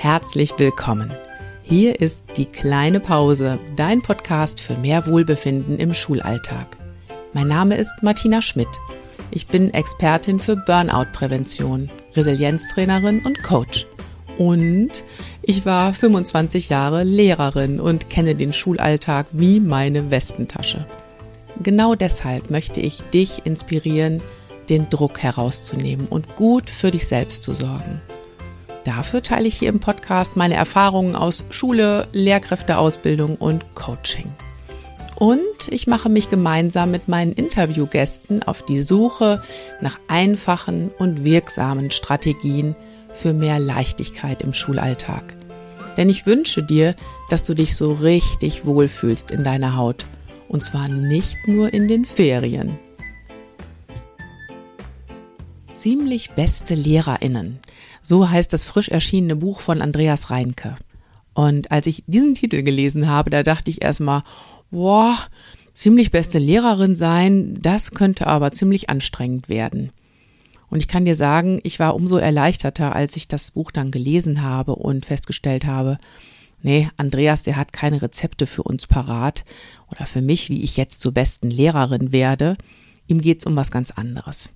herzlich willkommen. Hier ist die kleine Pause, dein Podcast für mehr Wohlbefinden im Schulalltag. Mein Name ist Martina Schmidt. Ich bin Expertin für Burnout-Prävention, Resilienztrainerin und Coach. Und ich war 25 Jahre Lehrerin und kenne den Schulalltag wie meine Westentasche. Genau deshalb möchte ich dich inspirieren, den Druck herauszunehmen und gut für dich selbst zu sorgen. Dafür teile ich hier im Podcast meine Erfahrungen aus Schule, Lehrkräfteausbildung und Coaching. Und ich mache mich gemeinsam mit meinen Interviewgästen auf die Suche nach einfachen und wirksamen Strategien für mehr Leichtigkeit im Schulalltag. Denn ich wünsche dir, dass du dich so richtig wohlfühlst in deiner Haut. Und zwar nicht nur in den Ferien. Ziemlich beste Lehrerinnen. So heißt das frisch erschienene Buch von Andreas Reinke. Und als ich diesen Titel gelesen habe, da dachte ich erstmal, boah, ziemlich beste Lehrerin sein, das könnte aber ziemlich anstrengend werden. Und ich kann dir sagen, ich war umso erleichterter, als ich das Buch dann gelesen habe und festgestellt habe, nee, Andreas, der hat keine Rezepte für uns parat oder für mich, wie ich jetzt zur besten Lehrerin werde. Ihm geht's um was ganz anderes.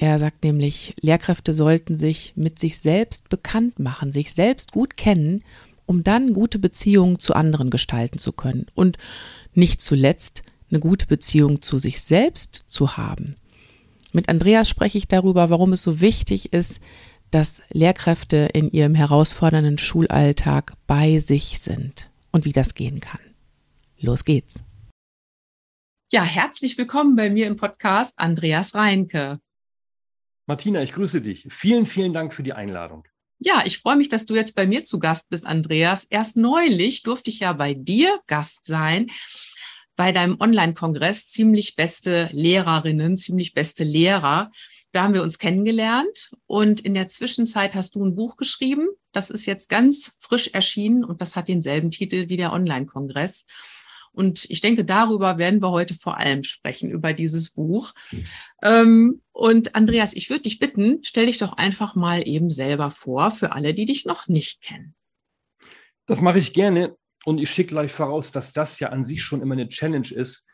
Er sagt nämlich, Lehrkräfte sollten sich mit sich selbst bekannt machen, sich selbst gut kennen, um dann gute Beziehungen zu anderen gestalten zu können und nicht zuletzt eine gute Beziehung zu sich selbst zu haben. Mit Andreas spreche ich darüber, warum es so wichtig ist, dass Lehrkräfte in ihrem herausfordernden Schulalltag bei sich sind und wie das gehen kann. Los geht's. Ja, herzlich willkommen bei mir im Podcast Andreas Reinke. Martina, ich grüße dich. Vielen, vielen Dank für die Einladung. Ja, ich freue mich, dass du jetzt bei mir zu Gast bist, Andreas. Erst neulich durfte ich ja bei dir Gast sein, bei deinem Online-Kongress ziemlich beste Lehrerinnen, ziemlich beste Lehrer. Da haben wir uns kennengelernt und in der Zwischenzeit hast du ein Buch geschrieben. Das ist jetzt ganz frisch erschienen und das hat denselben Titel wie der Online-Kongress. Und ich denke, darüber werden wir heute vor allem sprechen, über dieses Buch. Ähm, und Andreas, ich würde dich bitten, stell dich doch einfach mal eben selber vor für alle, die dich noch nicht kennen. Das mache ich gerne. Und ich schicke gleich voraus, dass das ja an sich schon immer eine Challenge ist,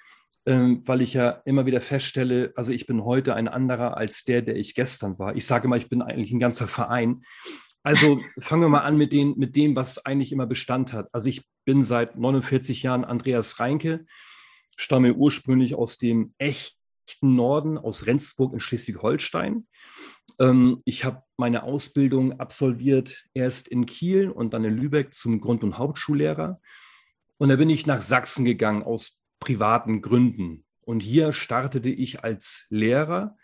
ähm, weil ich ja immer wieder feststelle, also ich bin heute ein anderer als der, der ich gestern war. Ich sage mal, ich bin eigentlich ein ganzer Verein. Also fangen wir mal an mit, den, mit dem, was eigentlich immer Bestand hat. Also ich bin seit 49 Jahren Andreas Reinke, stamme ursprünglich aus dem echten Norden, aus Rendsburg in Schleswig-Holstein. Ähm, ich habe meine Ausbildung absolviert erst in Kiel und dann in Lübeck zum Grund- und Hauptschullehrer. Und da bin ich nach Sachsen gegangen aus privaten Gründen. Und hier startete ich als Lehrer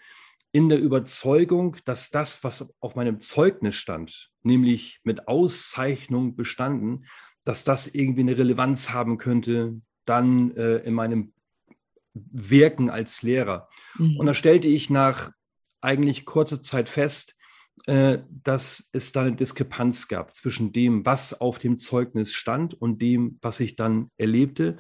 in der Überzeugung, dass das, was auf meinem Zeugnis stand, nämlich mit Auszeichnung bestanden, dass das irgendwie eine Relevanz haben könnte, dann äh, in meinem Wirken als Lehrer. Mhm. Und da stellte ich nach eigentlich kurzer Zeit fest, äh, dass es da eine Diskrepanz gab zwischen dem, was auf dem Zeugnis stand und dem, was ich dann erlebte.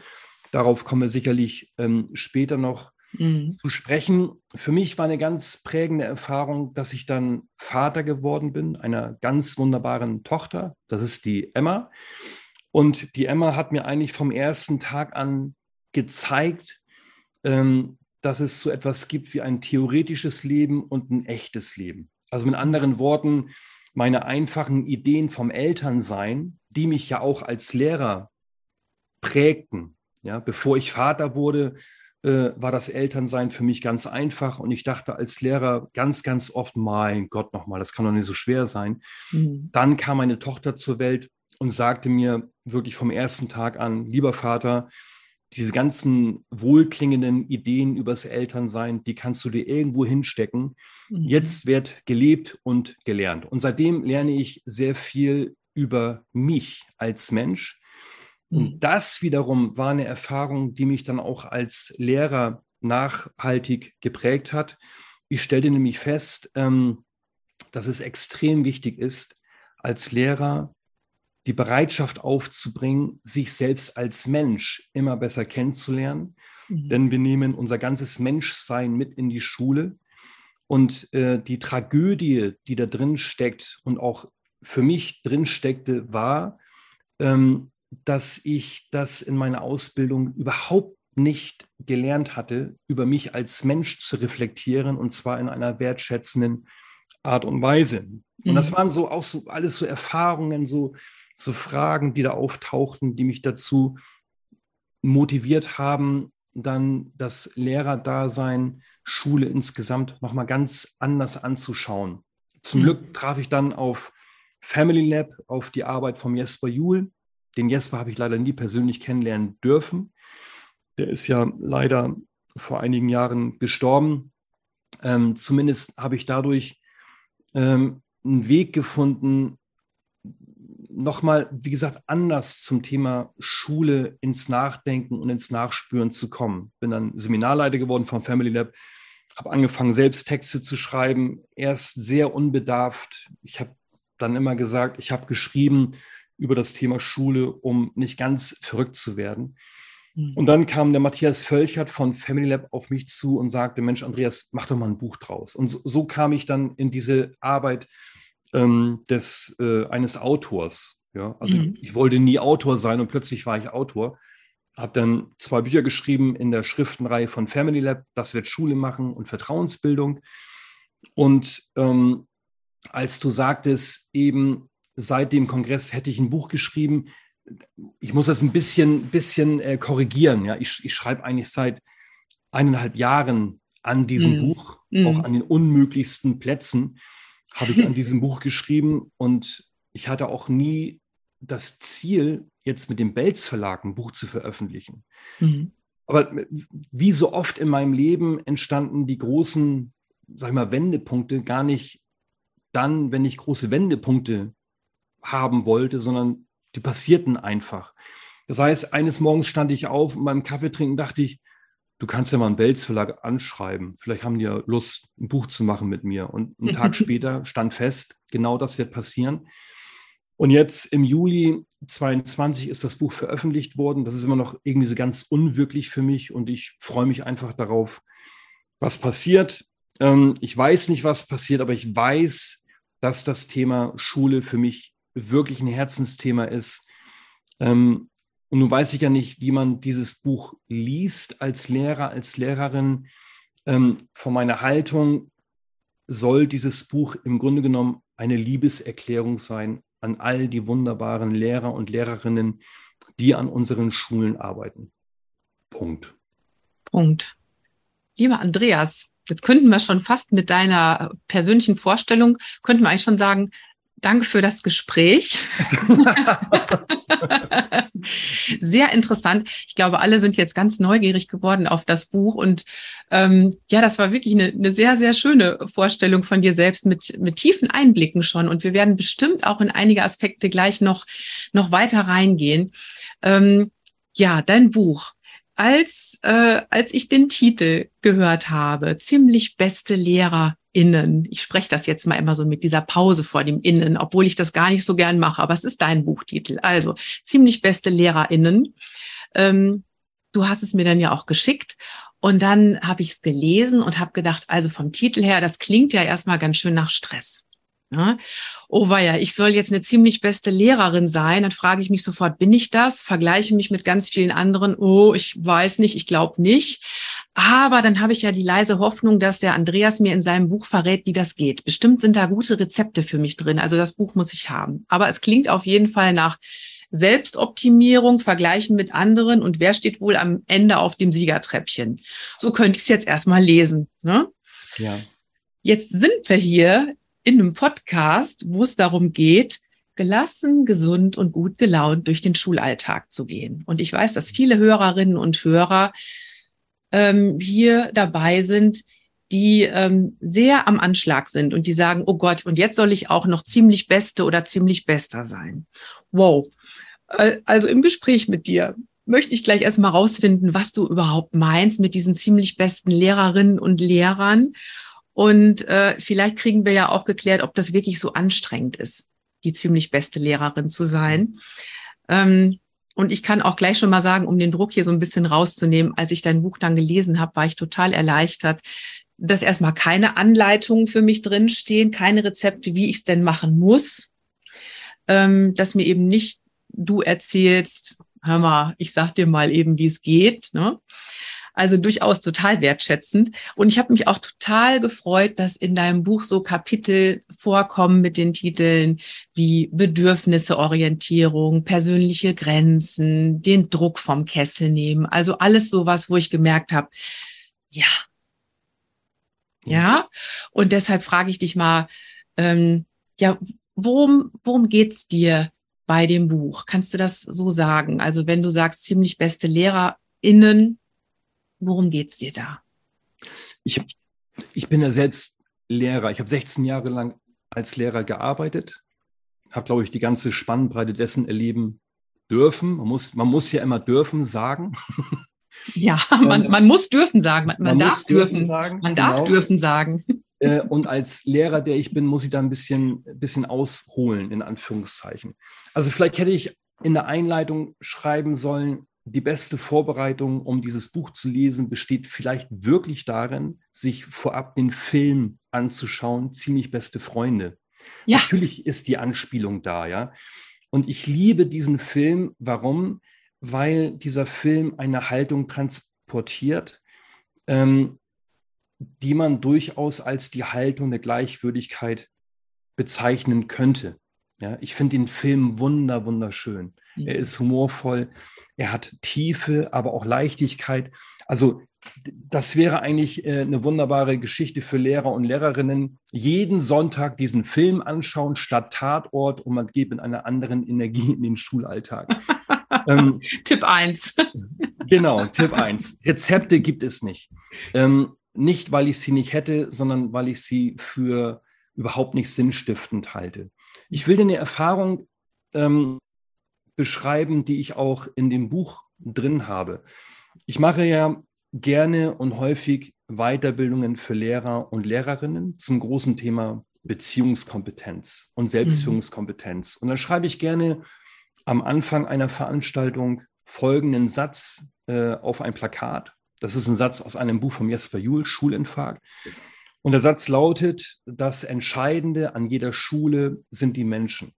Darauf kommen wir sicherlich ähm, später noch mhm. zu sprechen. Für mich war eine ganz prägende Erfahrung, dass ich dann Vater geworden bin, einer ganz wunderbaren Tochter. Das ist die Emma. Und die Emma hat mir eigentlich vom ersten Tag an gezeigt, ähm, dass es so etwas gibt wie ein theoretisches Leben und ein echtes Leben. Also mit anderen Worten, meine einfachen Ideen vom Elternsein, die mich ja auch als Lehrer prägten. Ja, bevor ich Vater wurde, äh, war das Elternsein für mich ganz einfach und ich dachte als Lehrer ganz, ganz oft, mein Gott nochmal, das kann doch nicht so schwer sein. Mhm. Dann kam meine Tochter zur Welt und sagte mir wirklich vom ersten Tag an, lieber Vater, diese ganzen wohlklingenden Ideen übers Elternsein, die kannst du dir irgendwo hinstecken. Mhm. Jetzt wird gelebt und gelernt. Und seitdem lerne ich sehr viel über mich als Mensch. Und mhm. das wiederum war eine Erfahrung, die mich dann auch als Lehrer nachhaltig geprägt hat. Ich stellte nämlich fest, ähm, dass es extrem wichtig ist, als Lehrer die Bereitschaft aufzubringen, sich selbst als Mensch immer besser kennenzulernen. Mhm. Denn wir nehmen unser ganzes Menschsein mit in die Schule. Und äh, die Tragödie, die da drin steckt und auch für mich drin steckte, war, ähm, dass ich das in meiner Ausbildung überhaupt nicht gelernt hatte, über mich als Mensch zu reflektieren und zwar in einer wertschätzenden Art und Weise. Und das mhm. waren so auch so alles so Erfahrungen, so, so Fragen, die da auftauchten, die mich dazu motiviert haben, dann das Lehrerdasein, Schule insgesamt nochmal ganz anders anzuschauen. Zum mhm. Glück traf ich dann auf Family Lab, auf die Arbeit von Jesper Juhl. Den Jesper habe ich leider nie persönlich kennenlernen dürfen. Der ist ja leider vor einigen Jahren gestorben. Ähm, zumindest habe ich dadurch ähm, einen Weg gefunden, nochmal, wie gesagt, anders zum Thema Schule ins Nachdenken und ins Nachspüren zu kommen. Bin dann Seminarleiter geworden vom Family Lab, habe angefangen, selbst Texte zu schreiben, erst sehr unbedarft. Ich habe dann immer gesagt, ich habe geschrieben über das Thema Schule, um nicht ganz verrückt zu werden. Mhm. Und dann kam der Matthias Völchert von Family Lab auf mich zu und sagte, Mensch, Andreas, mach doch mal ein Buch draus. Und so, so kam ich dann in diese Arbeit ähm, des, äh, eines Autors. Ja? Also mhm. ich wollte nie Autor sein und plötzlich war ich Autor. Habe dann zwei Bücher geschrieben in der Schriftenreihe von Family Lab, Das wird Schule machen und Vertrauensbildung. Und ähm, als du sagtest, eben seit dem Kongress hätte ich ein Buch geschrieben, ich muss das ein bisschen, bisschen äh, korrigieren. Ja? Ich, ich schreibe eigentlich seit eineinhalb Jahren an diesem mhm. Buch, mhm. auch an den unmöglichsten Plätzen habe ich an diesem Buch geschrieben und ich hatte auch nie das Ziel, jetzt mit dem Belz Verlag ein Buch zu veröffentlichen. Mhm. Aber wie so oft in meinem Leben entstanden die großen, sag ich mal, Wendepunkte gar nicht dann, wenn ich große Wendepunkte haben wollte, sondern die passierten einfach. Das heißt, eines Morgens stand ich auf und beim Kaffee trinken dachte ich, du kannst ja mal einen Belz Verlag anschreiben. Vielleicht haben die ja Lust, ein Buch zu machen mit mir. Und einen Tag später stand fest, genau das wird passieren. Und jetzt im Juli 22 ist das Buch veröffentlicht worden. Das ist immer noch irgendwie so ganz unwirklich für mich und ich freue mich einfach darauf, was passiert. Ähm, ich weiß nicht, was passiert, aber ich weiß, dass das Thema Schule für mich wirklich ein Herzensthema ist. Ähm, und nun weiß ich ja nicht, wie man dieses Buch liest als Lehrer, als Lehrerin. Ähm, von meiner Haltung soll dieses Buch im Grunde genommen eine Liebeserklärung sein an all die wunderbaren Lehrer und Lehrerinnen, die an unseren Schulen arbeiten. Punkt. Punkt. Lieber Andreas, jetzt könnten wir schon fast mit deiner persönlichen Vorstellung, könnten wir eigentlich schon sagen, Danke für das Gespräch. Sehr interessant. Ich glaube, alle sind jetzt ganz neugierig geworden auf das Buch. Und ähm, ja, das war wirklich eine, eine sehr, sehr schöne Vorstellung von dir selbst mit, mit tiefen Einblicken schon. Und wir werden bestimmt auch in einige Aspekte gleich noch, noch weiter reingehen. Ähm, ja, dein Buch. Als, äh, als ich den Titel gehört habe, ziemlich beste Lehrer Innen. Ich spreche das jetzt mal immer so mit dieser Pause vor dem Innen, obwohl ich das gar nicht so gern mache, aber es ist dein Buchtitel. Also ziemlich beste LehrerInnen. Ähm, du hast es mir dann ja auch geschickt und dann habe ich es gelesen und habe gedacht, also vom Titel her, das klingt ja erstmal ganz schön nach Stress. Ja? Oh weia, ich soll jetzt eine ziemlich beste Lehrerin sein. Dann frage ich mich sofort, bin ich das? Vergleiche mich mit ganz vielen anderen. Oh, ich weiß nicht, ich glaube nicht. Aber dann habe ich ja die leise Hoffnung, dass der Andreas mir in seinem Buch verrät, wie das geht. Bestimmt sind da gute Rezepte für mich drin. Also das Buch muss ich haben. Aber es klingt auf jeden Fall nach Selbstoptimierung, Vergleichen mit anderen und wer steht wohl am Ende auf dem Siegertreppchen. So könnte ich es jetzt erstmal lesen. Ne? Ja. Jetzt sind wir hier in einem Podcast, wo es darum geht, gelassen, gesund und gut gelaunt durch den Schulalltag zu gehen. Und ich weiß, dass viele Hörerinnen und Hörer ähm, hier dabei sind, die ähm, sehr am Anschlag sind und die sagen, oh Gott, und jetzt soll ich auch noch ziemlich beste oder ziemlich bester sein. Wow. Äh, also im Gespräch mit dir möchte ich gleich erstmal rausfinden, was du überhaupt meinst mit diesen ziemlich besten Lehrerinnen und Lehrern und äh, vielleicht kriegen wir ja auch geklärt, ob das wirklich so anstrengend ist, die ziemlich beste Lehrerin zu sein. Ähm, und ich kann auch gleich schon mal sagen, um den Druck hier so ein bisschen rauszunehmen, als ich dein Buch dann gelesen habe, war ich total erleichtert, dass erstmal keine Anleitungen für mich drinstehen, keine Rezepte, wie ich es denn machen muss, ähm, dass mir eben nicht du erzählst, hör mal, ich sag dir mal eben, wie es geht. Ne? Also durchaus total wertschätzend. Und ich habe mich auch total gefreut, dass in deinem Buch so Kapitel vorkommen mit den Titeln wie Bedürfnisseorientierung, persönliche Grenzen, den Druck vom Kessel nehmen. Also alles sowas, wo ich gemerkt habe, ja. Ja. Und deshalb frage ich dich mal, ähm, ja, worum, worum geht's dir bei dem Buch? Kannst du das so sagen? Also wenn du sagst, ziemlich beste LehrerInnen, worum geht's dir da? Ich, ich bin ja selbst Lehrer. Ich habe 16 Jahre lang als Lehrer gearbeitet, habe, glaube ich, die ganze Spannbreite dessen erleben dürfen. Man muss, man muss ja immer dürfen sagen. Ja, man, man muss dürfen sagen. Man, man, man darf dürfen, dürfen sagen. Man darf genau. dürfen sagen. Äh, und als Lehrer, der ich bin, muss ich da ein bisschen, bisschen ausholen, in Anführungszeichen. Also vielleicht hätte ich in der Einleitung schreiben sollen, die beste Vorbereitung, um dieses Buch zu lesen, besteht vielleicht wirklich darin, sich vorab den Film anzuschauen, ziemlich beste Freunde. Ja. Natürlich ist die Anspielung da, ja. Und ich liebe diesen Film. Warum? Weil dieser Film eine Haltung transportiert, ähm, die man durchaus als die Haltung der Gleichwürdigkeit bezeichnen könnte. Ja, ich finde den Film wunder, wunderschön. Mhm. Er ist humorvoll, er hat Tiefe, aber auch Leichtigkeit. Also das wäre eigentlich äh, eine wunderbare Geschichte für Lehrer und Lehrerinnen. Jeden Sonntag diesen Film anschauen statt Tatort und man geht mit einer anderen Energie in den Schulalltag. ähm, Tipp 1. genau, Tipp 1. Rezepte gibt es nicht. Ähm, nicht, weil ich sie nicht hätte, sondern weil ich sie für überhaupt nicht sinnstiftend halte. Ich will dir eine Erfahrung ähm, beschreiben, die ich auch in dem Buch drin habe. Ich mache ja gerne und häufig Weiterbildungen für Lehrer und Lehrerinnen zum großen Thema Beziehungskompetenz und Selbstführungskompetenz. Und da schreibe ich gerne am Anfang einer Veranstaltung folgenden Satz äh, auf ein Plakat das ist ein Satz aus einem Buch von Jesper Juhl, Schulinfarkt. Und der Satz lautet, das Entscheidende an jeder Schule sind die Menschen.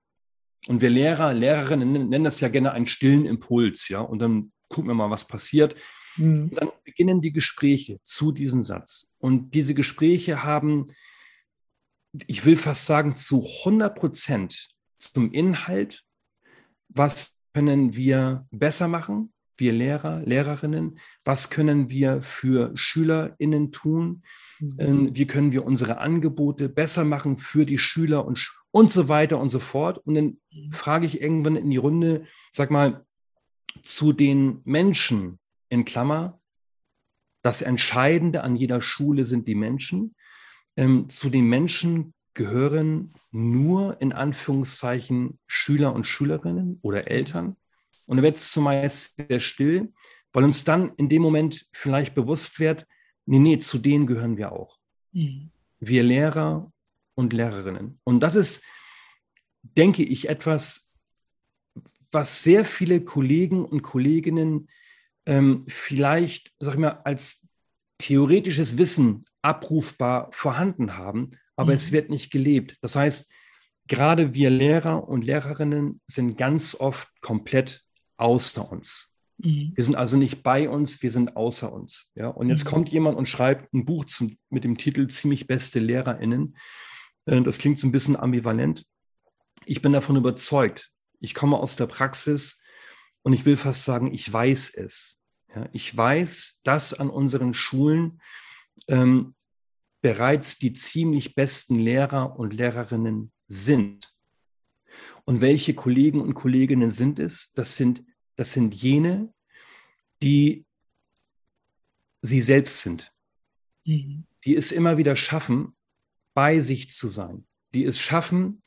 Und wir Lehrer, Lehrerinnen nennen das ja gerne einen stillen Impuls, ja. Und dann gucken wir mal, was passiert. Mhm. dann beginnen die Gespräche zu diesem Satz. Und diese Gespräche haben, ich will fast sagen, zu 100 Prozent zum Inhalt, was können wir besser machen? wir Lehrer, Lehrerinnen? Was können wir für SchülerInnen tun? Mhm. Ähm, wie können wir unsere Angebote besser machen für die Schüler und, und so weiter und so fort? Und dann mhm. frage ich irgendwann in die Runde, sag mal, zu den Menschen in Klammer, das Entscheidende an jeder Schule sind die Menschen. Ähm, zu den Menschen gehören nur in Anführungszeichen Schüler und Schülerinnen oder Eltern. Und dann wird es zumeist sehr still, weil uns dann in dem Moment vielleicht bewusst wird, nee, nee, zu denen gehören wir auch. Mhm. Wir Lehrer und Lehrerinnen. Und das ist, denke ich, etwas, was sehr viele Kollegen und Kolleginnen ähm, vielleicht, sag ich mal, als theoretisches Wissen abrufbar vorhanden haben, aber mhm. es wird nicht gelebt. Das heißt, gerade wir Lehrer und Lehrerinnen sind ganz oft komplett außer uns. Mhm. Wir sind also nicht bei uns, wir sind außer uns. Ja? Und jetzt mhm. kommt jemand und schreibt ein Buch zum, mit dem Titel Ziemlich beste LehrerInnen. Äh, das klingt so ein bisschen ambivalent. Ich bin davon überzeugt. Ich komme aus der Praxis und ich will fast sagen, ich weiß es. Ja? Ich weiß, dass an unseren Schulen ähm, bereits die ziemlich besten Lehrer und Lehrerinnen sind. Und welche Kollegen und Kolleginnen sind es? Das sind das sind jene, die sie selbst sind, mhm. die es immer wieder schaffen, bei sich zu sein, die es schaffen,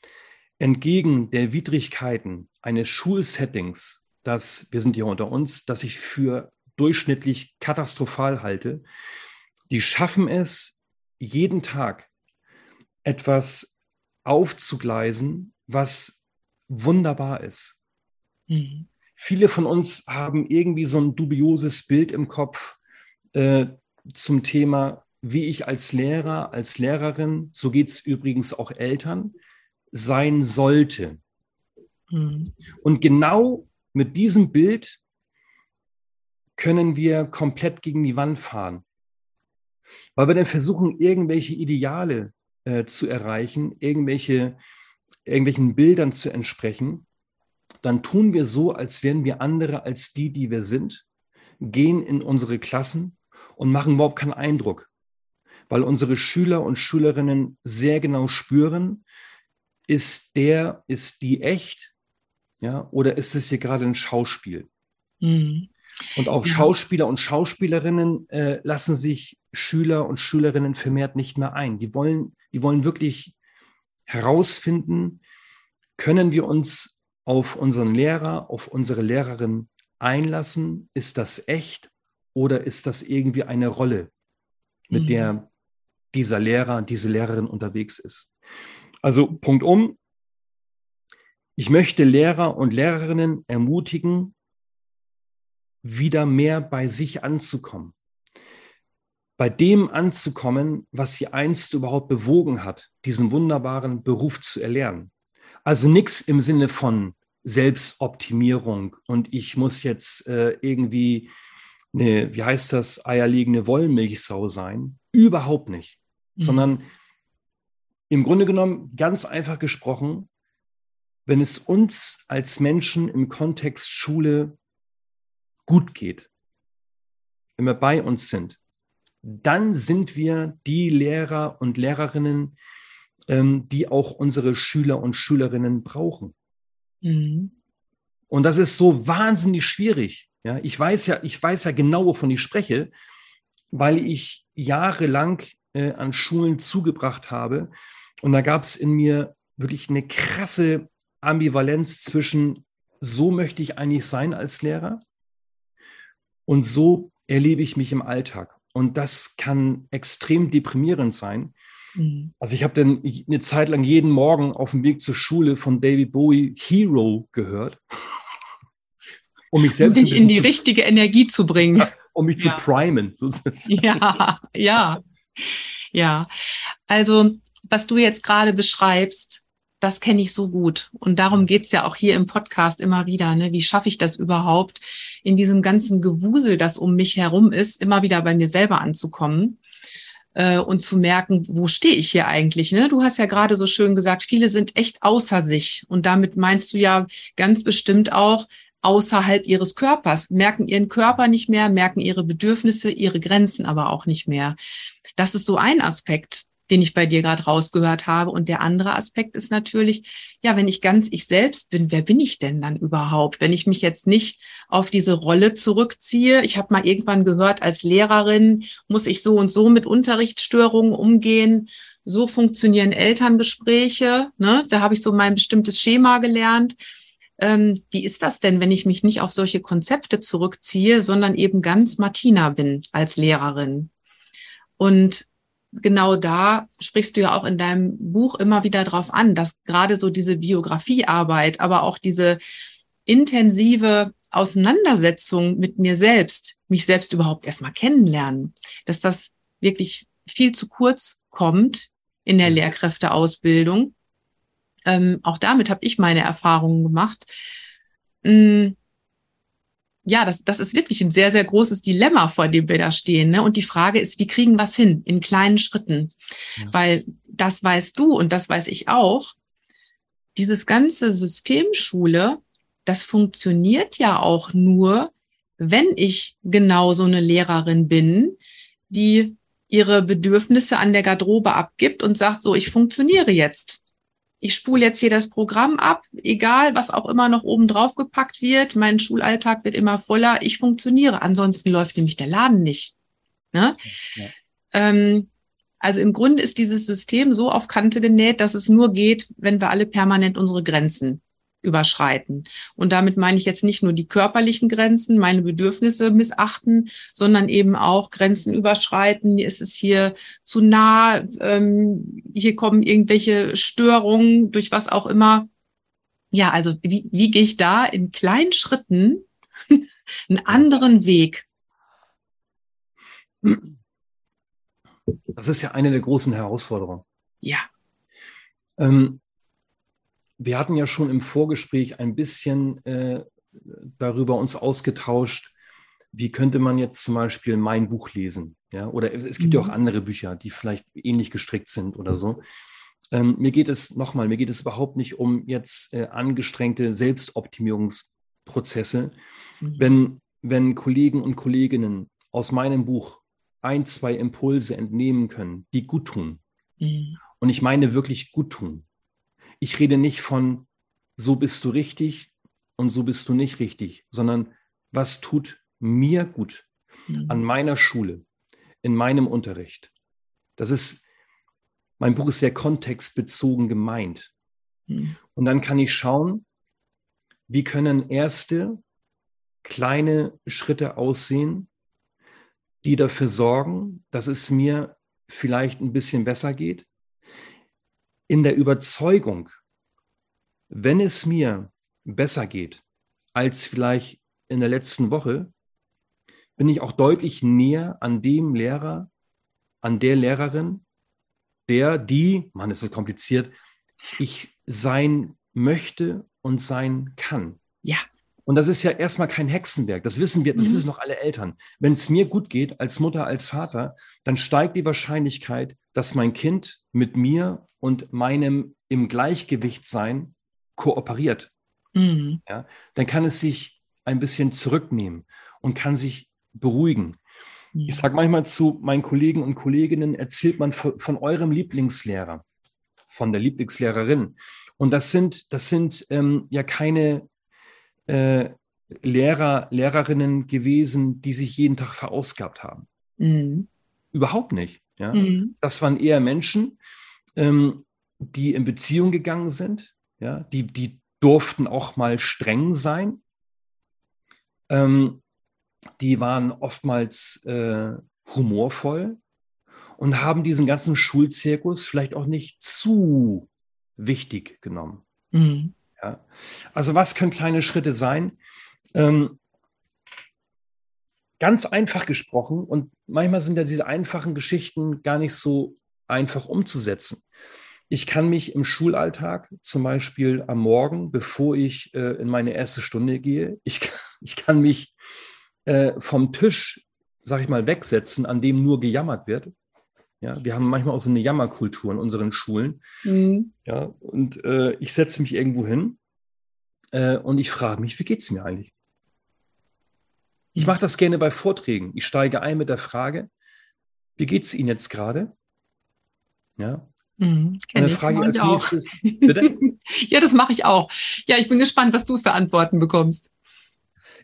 entgegen der Widrigkeiten eines Schulsettings, das, wir sind hier unter uns, das ich für durchschnittlich katastrophal halte, die schaffen es, jeden Tag etwas aufzugleisen, was wunderbar ist. Mhm. Viele von uns haben irgendwie so ein dubioses Bild im Kopf äh, zum Thema, wie ich als Lehrer, als Lehrerin, so geht es übrigens auch Eltern, sein sollte. Mhm. Und genau mit diesem Bild können wir komplett gegen die Wand fahren. Weil wir dann versuchen, irgendwelche Ideale äh, zu erreichen, irgendwelche, irgendwelchen Bildern zu entsprechen, dann tun wir so, als wären wir andere als die, die wir sind, gehen in unsere Klassen und machen überhaupt keinen Eindruck, weil unsere Schüler und Schülerinnen sehr genau spüren, ist der, ist die echt, ja, oder ist es hier gerade ein Schauspiel? Mhm. Und auch ja. Schauspieler und Schauspielerinnen äh, lassen sich Schüler und Schülerinnen vermehrt nicht mehr ein. Die wollen, die wollen wirklich herausfinden, können wir uns auf unseren Lehrer, auf unsere Lehrerin einlassen? Ist das echt oder ist das irgendwie eine Rolle, mit mhm. der dieser Lehrer, diese Lehrerin unterwegs ist? Also Punkt um. Ich möchte Lehrer und Lehrerinnen ermutigen, wieder mehr bei sich anzukommen. Bei dem anzukommen, was sie einst überhaupt bewogen hat, diesen wunderbaren Beruf zu erlernen. Also nichts im Sinne von Selbstoptimierung und ich muss jetzt äh, irgendwie eine, wie heißt das, eierlegende Wollmilchsau sein. Überhaupt nicht. Mhm. Sondern im Grunde genommen, ganz einfach gesprochen, wenn es uns als Menschen im Kontext Schule gut geht, wenn wir bei uns sind, dann sind wir die Lehrer und Lehrerinnen, ähm, die auch unsere Schüler und Schülerinnen brauchen. Mhm. Und das ist so wahnsinnig schwierig. Ja, ich weiß ja, ich weiß ja genau, wovon ich spreche, weil ich jahrelang äh, an Schulen zugebracht habe. Und da gab es in mir wirklich eine krasse Ambivalenz zwischen, so möchte ich eigentlich sein als Lehrer und so erlebe ich mich im Alltag. Und das kann extrem deprimierend sein. Mhm. Also ich habe dann eine Zeit lang jeden Morgen auf dem Weg zur Schule von David Bowie Hero gehört. um mich selbst um dich in die richtige Energie zu bringen. um mich ja. zu primen. ja, ja, ja. Also, was du jetzt gerade beschreibst, das kenne ich so gut. Und darum geht's ja auch hier im Podcast immer wieder. Ne? Wie schaffe ich das überhaupt, in diesem ganzen Gewusel, das um mich herum ist, immer wieder bei mir selber anzukommen äh, und zu merken, wo stehe ich hier eigentlich? Ne? Du hast ja gerade so schön gesagt, viele sind echt außer sich. Und damit meinst du ja ganz bestimmt auch, außerhalb ihres Körpers, merken ihren Körper nicht mehr, merken ihre Bedürfnisse, ihre Grenzen aber auch nicht mehr. Das ist so ein Aspekt den ich bei dir gerade rausgehört habe. Und der andere Aspekt ist natürlich, ja, wenn ich ganz ich selbst bin, wer bin ich denn dann überhaupt? Wenn ich mich jetzt nicht auf diese Rolle zurückziehe. Ich habe mal irgendwann gehört, als Lehrerin muss ich so und so mit Unterrichtsstörungen umgehen. So funktionieren Elterngespräche. Ne? Da habe ich so mein bestimmtes Schema gelernt. Ähm, wie ist das denn, wenn ich mich nicht auf solche Konzepte zurückziehe, sondern eben ganz Martina bin als Lehrerin? Und genau da sprichst du ja auch in deinem Buch immer wieder drauf an, dass gerade so diese Biografiearbeit, aber auch diese intensive Auseinandersetzung mit mir selbst, mich selbst überhaupt erstmal kennenlernen, dass das wirklich viel zu kurz kommt in der Lehrkräfteausbildung. Ähm, auch damit habe ich meine Erfahrungen gemacht. Ähm, ja, das, das ist wirklich ein sehr, sehr großes Dilemma, vor dem wir da stehen. Ne? Und die Frage ist, wie kriegen wir es hin in kleinen Schritten? Ja. Weil das weißt du und das weiß ich auch. Dieses ganze System Schule, das funktioniert ja auch nur, wenn ich genau so eine Lehrerin bin, die ihre Bedürfnisse an der Garderobe abgibt und sagt, so, ich funktioniere jetzt ich spule jetzt hier das Programm ab, egal was auch immer noch oben drauf gepackt wird. Mein Schulalltag wird immer voller. Ich funktioniere. Ansonsten läuft nämlich der Laden nicht. Ne? Ja. Ähm, also im Grunde ist dieses System so auf Kante genäht, dass es nur geht, wenn wir alle permanent unsere Grenzen überschreiten. Und damit meine ich jetzt nicht nur die körperlichen Grenzen, meine Bedürfnisse missachten, sondern eben auch Grenzen überschreiten. Mir ist es hier zu nah, ähm, hier kommen irgendwelche Störungen durch was auch immer. Ja, also wie, wie gehe ich da in kleinen Schritten einen anderen Weg? Das ist ja eine der großen Herausforderungen. Ja. Ähm, wir hatten ja schon im Vorgespräch ein bisschen äh, darüber uns ausgetauscht, wie könnte man jetzt zum Beispiel mein Buch lesen? Ja, oder es gibt mhm. ja auch mhm. andere Bücher, die vielleicht ähnlich gestrickt sind oder so. Ähm, mir geht es nochmal, mir geht es überhaupt nicht um jetzt äh, angestrengte Selbstoptimierungsprozesse. Mhm. Wenn, wenn Kollegen und Kolleginnen aus meinem Buch ein, zwei Impulse entnehmen können, die gut tun. Mhm. Und ich meine wirklich gut tun. Ich rede nicht von, so bist du richtig und so bist du nicht richtig, sondern was tut mir gut mhm. an meiner Schule, in meinem Unterricht. Das ist, mein Buch ist sehr kontextbezogen gemeint. Mhm. Und dann kann ich schauen, wie können erste kleine Schritte aussehen, die dafür sorgen, dass es mir vielleicht ein bisschen besser geht, in der Überzeugung, wenn es mir besser geht als vielleicht in der letzten Woche, bin ich auch deutlich näher an dem Lehrer, an der Lehrerin, der, die, man ist es kompliziert, ich sein möchte und sein kann. Ja. Und das ist ja erstmal kein Hexenwerk. Das wissen wir, das mhm. wissen noch alle Eltern. Wenn es mir gut geht, als Mutter, als Vater, dann steigt die Wahrscheinlichkeit, dass mein Kind mit mir und meinem im Gleichgewicht sein kooperiert. Mhm. Ja, dann kann es sich ein bisschen zurücknehmen und kann sich beruhigen. Ja. Ich sage manchmal zu meinen Kollegen und Kolleginnen, erzählt man von, von, eurem Lieblingslehrer, von der Lieblingslehrerin. Und das sind, das sind ähm, ja keine äh, Lehrer, Lehrerinnen gewesen, die sich jeden Tag verausgabt haben. Mhm. Überhaupt nicht. Ja? Mhm. Das waren eher Menschen, ähm, die in Beziehung gegangen sind, ja? die, die durften auch mal streng sein. Ähm, die waren oftmals äh, humorvoll und haben diesen ganzen Schulzirkus vielleicht auch nicht zu wichtig genommen. Mhm. Ja. Also was können kleine Schritte sein? Ähm, ganz einfach gesprochen und manchmal sind ja diese einfachen Geschichten gar nicht so einfach umzusetzen. Ich kann mich im Schulalltag zum Beispiel am Morgen, bevor ich äh, in meine erste Stunde gehe, ich, ich kann mich äh, vom Tisch, sag ich mal, wegsetzen, an dem nur gejammert wird. Ja, wir haben manchmal auch so eine Jammerkultur in unseren Schulen. Mhm. Ja, und äh, ich setze mich irgendwo hin äh, und ich frage mich, wie geht es mir eigentlich? Ich mache das gerne bei Vorträgen. Ich steige ein mit der Frage, wie geht es Ihnen jetzt gerade? Ja. Mhm, dann frage ich als nächstes, ja, das mache ich auch. Ja, ich bin gespannt, was du für Antworten bekommst.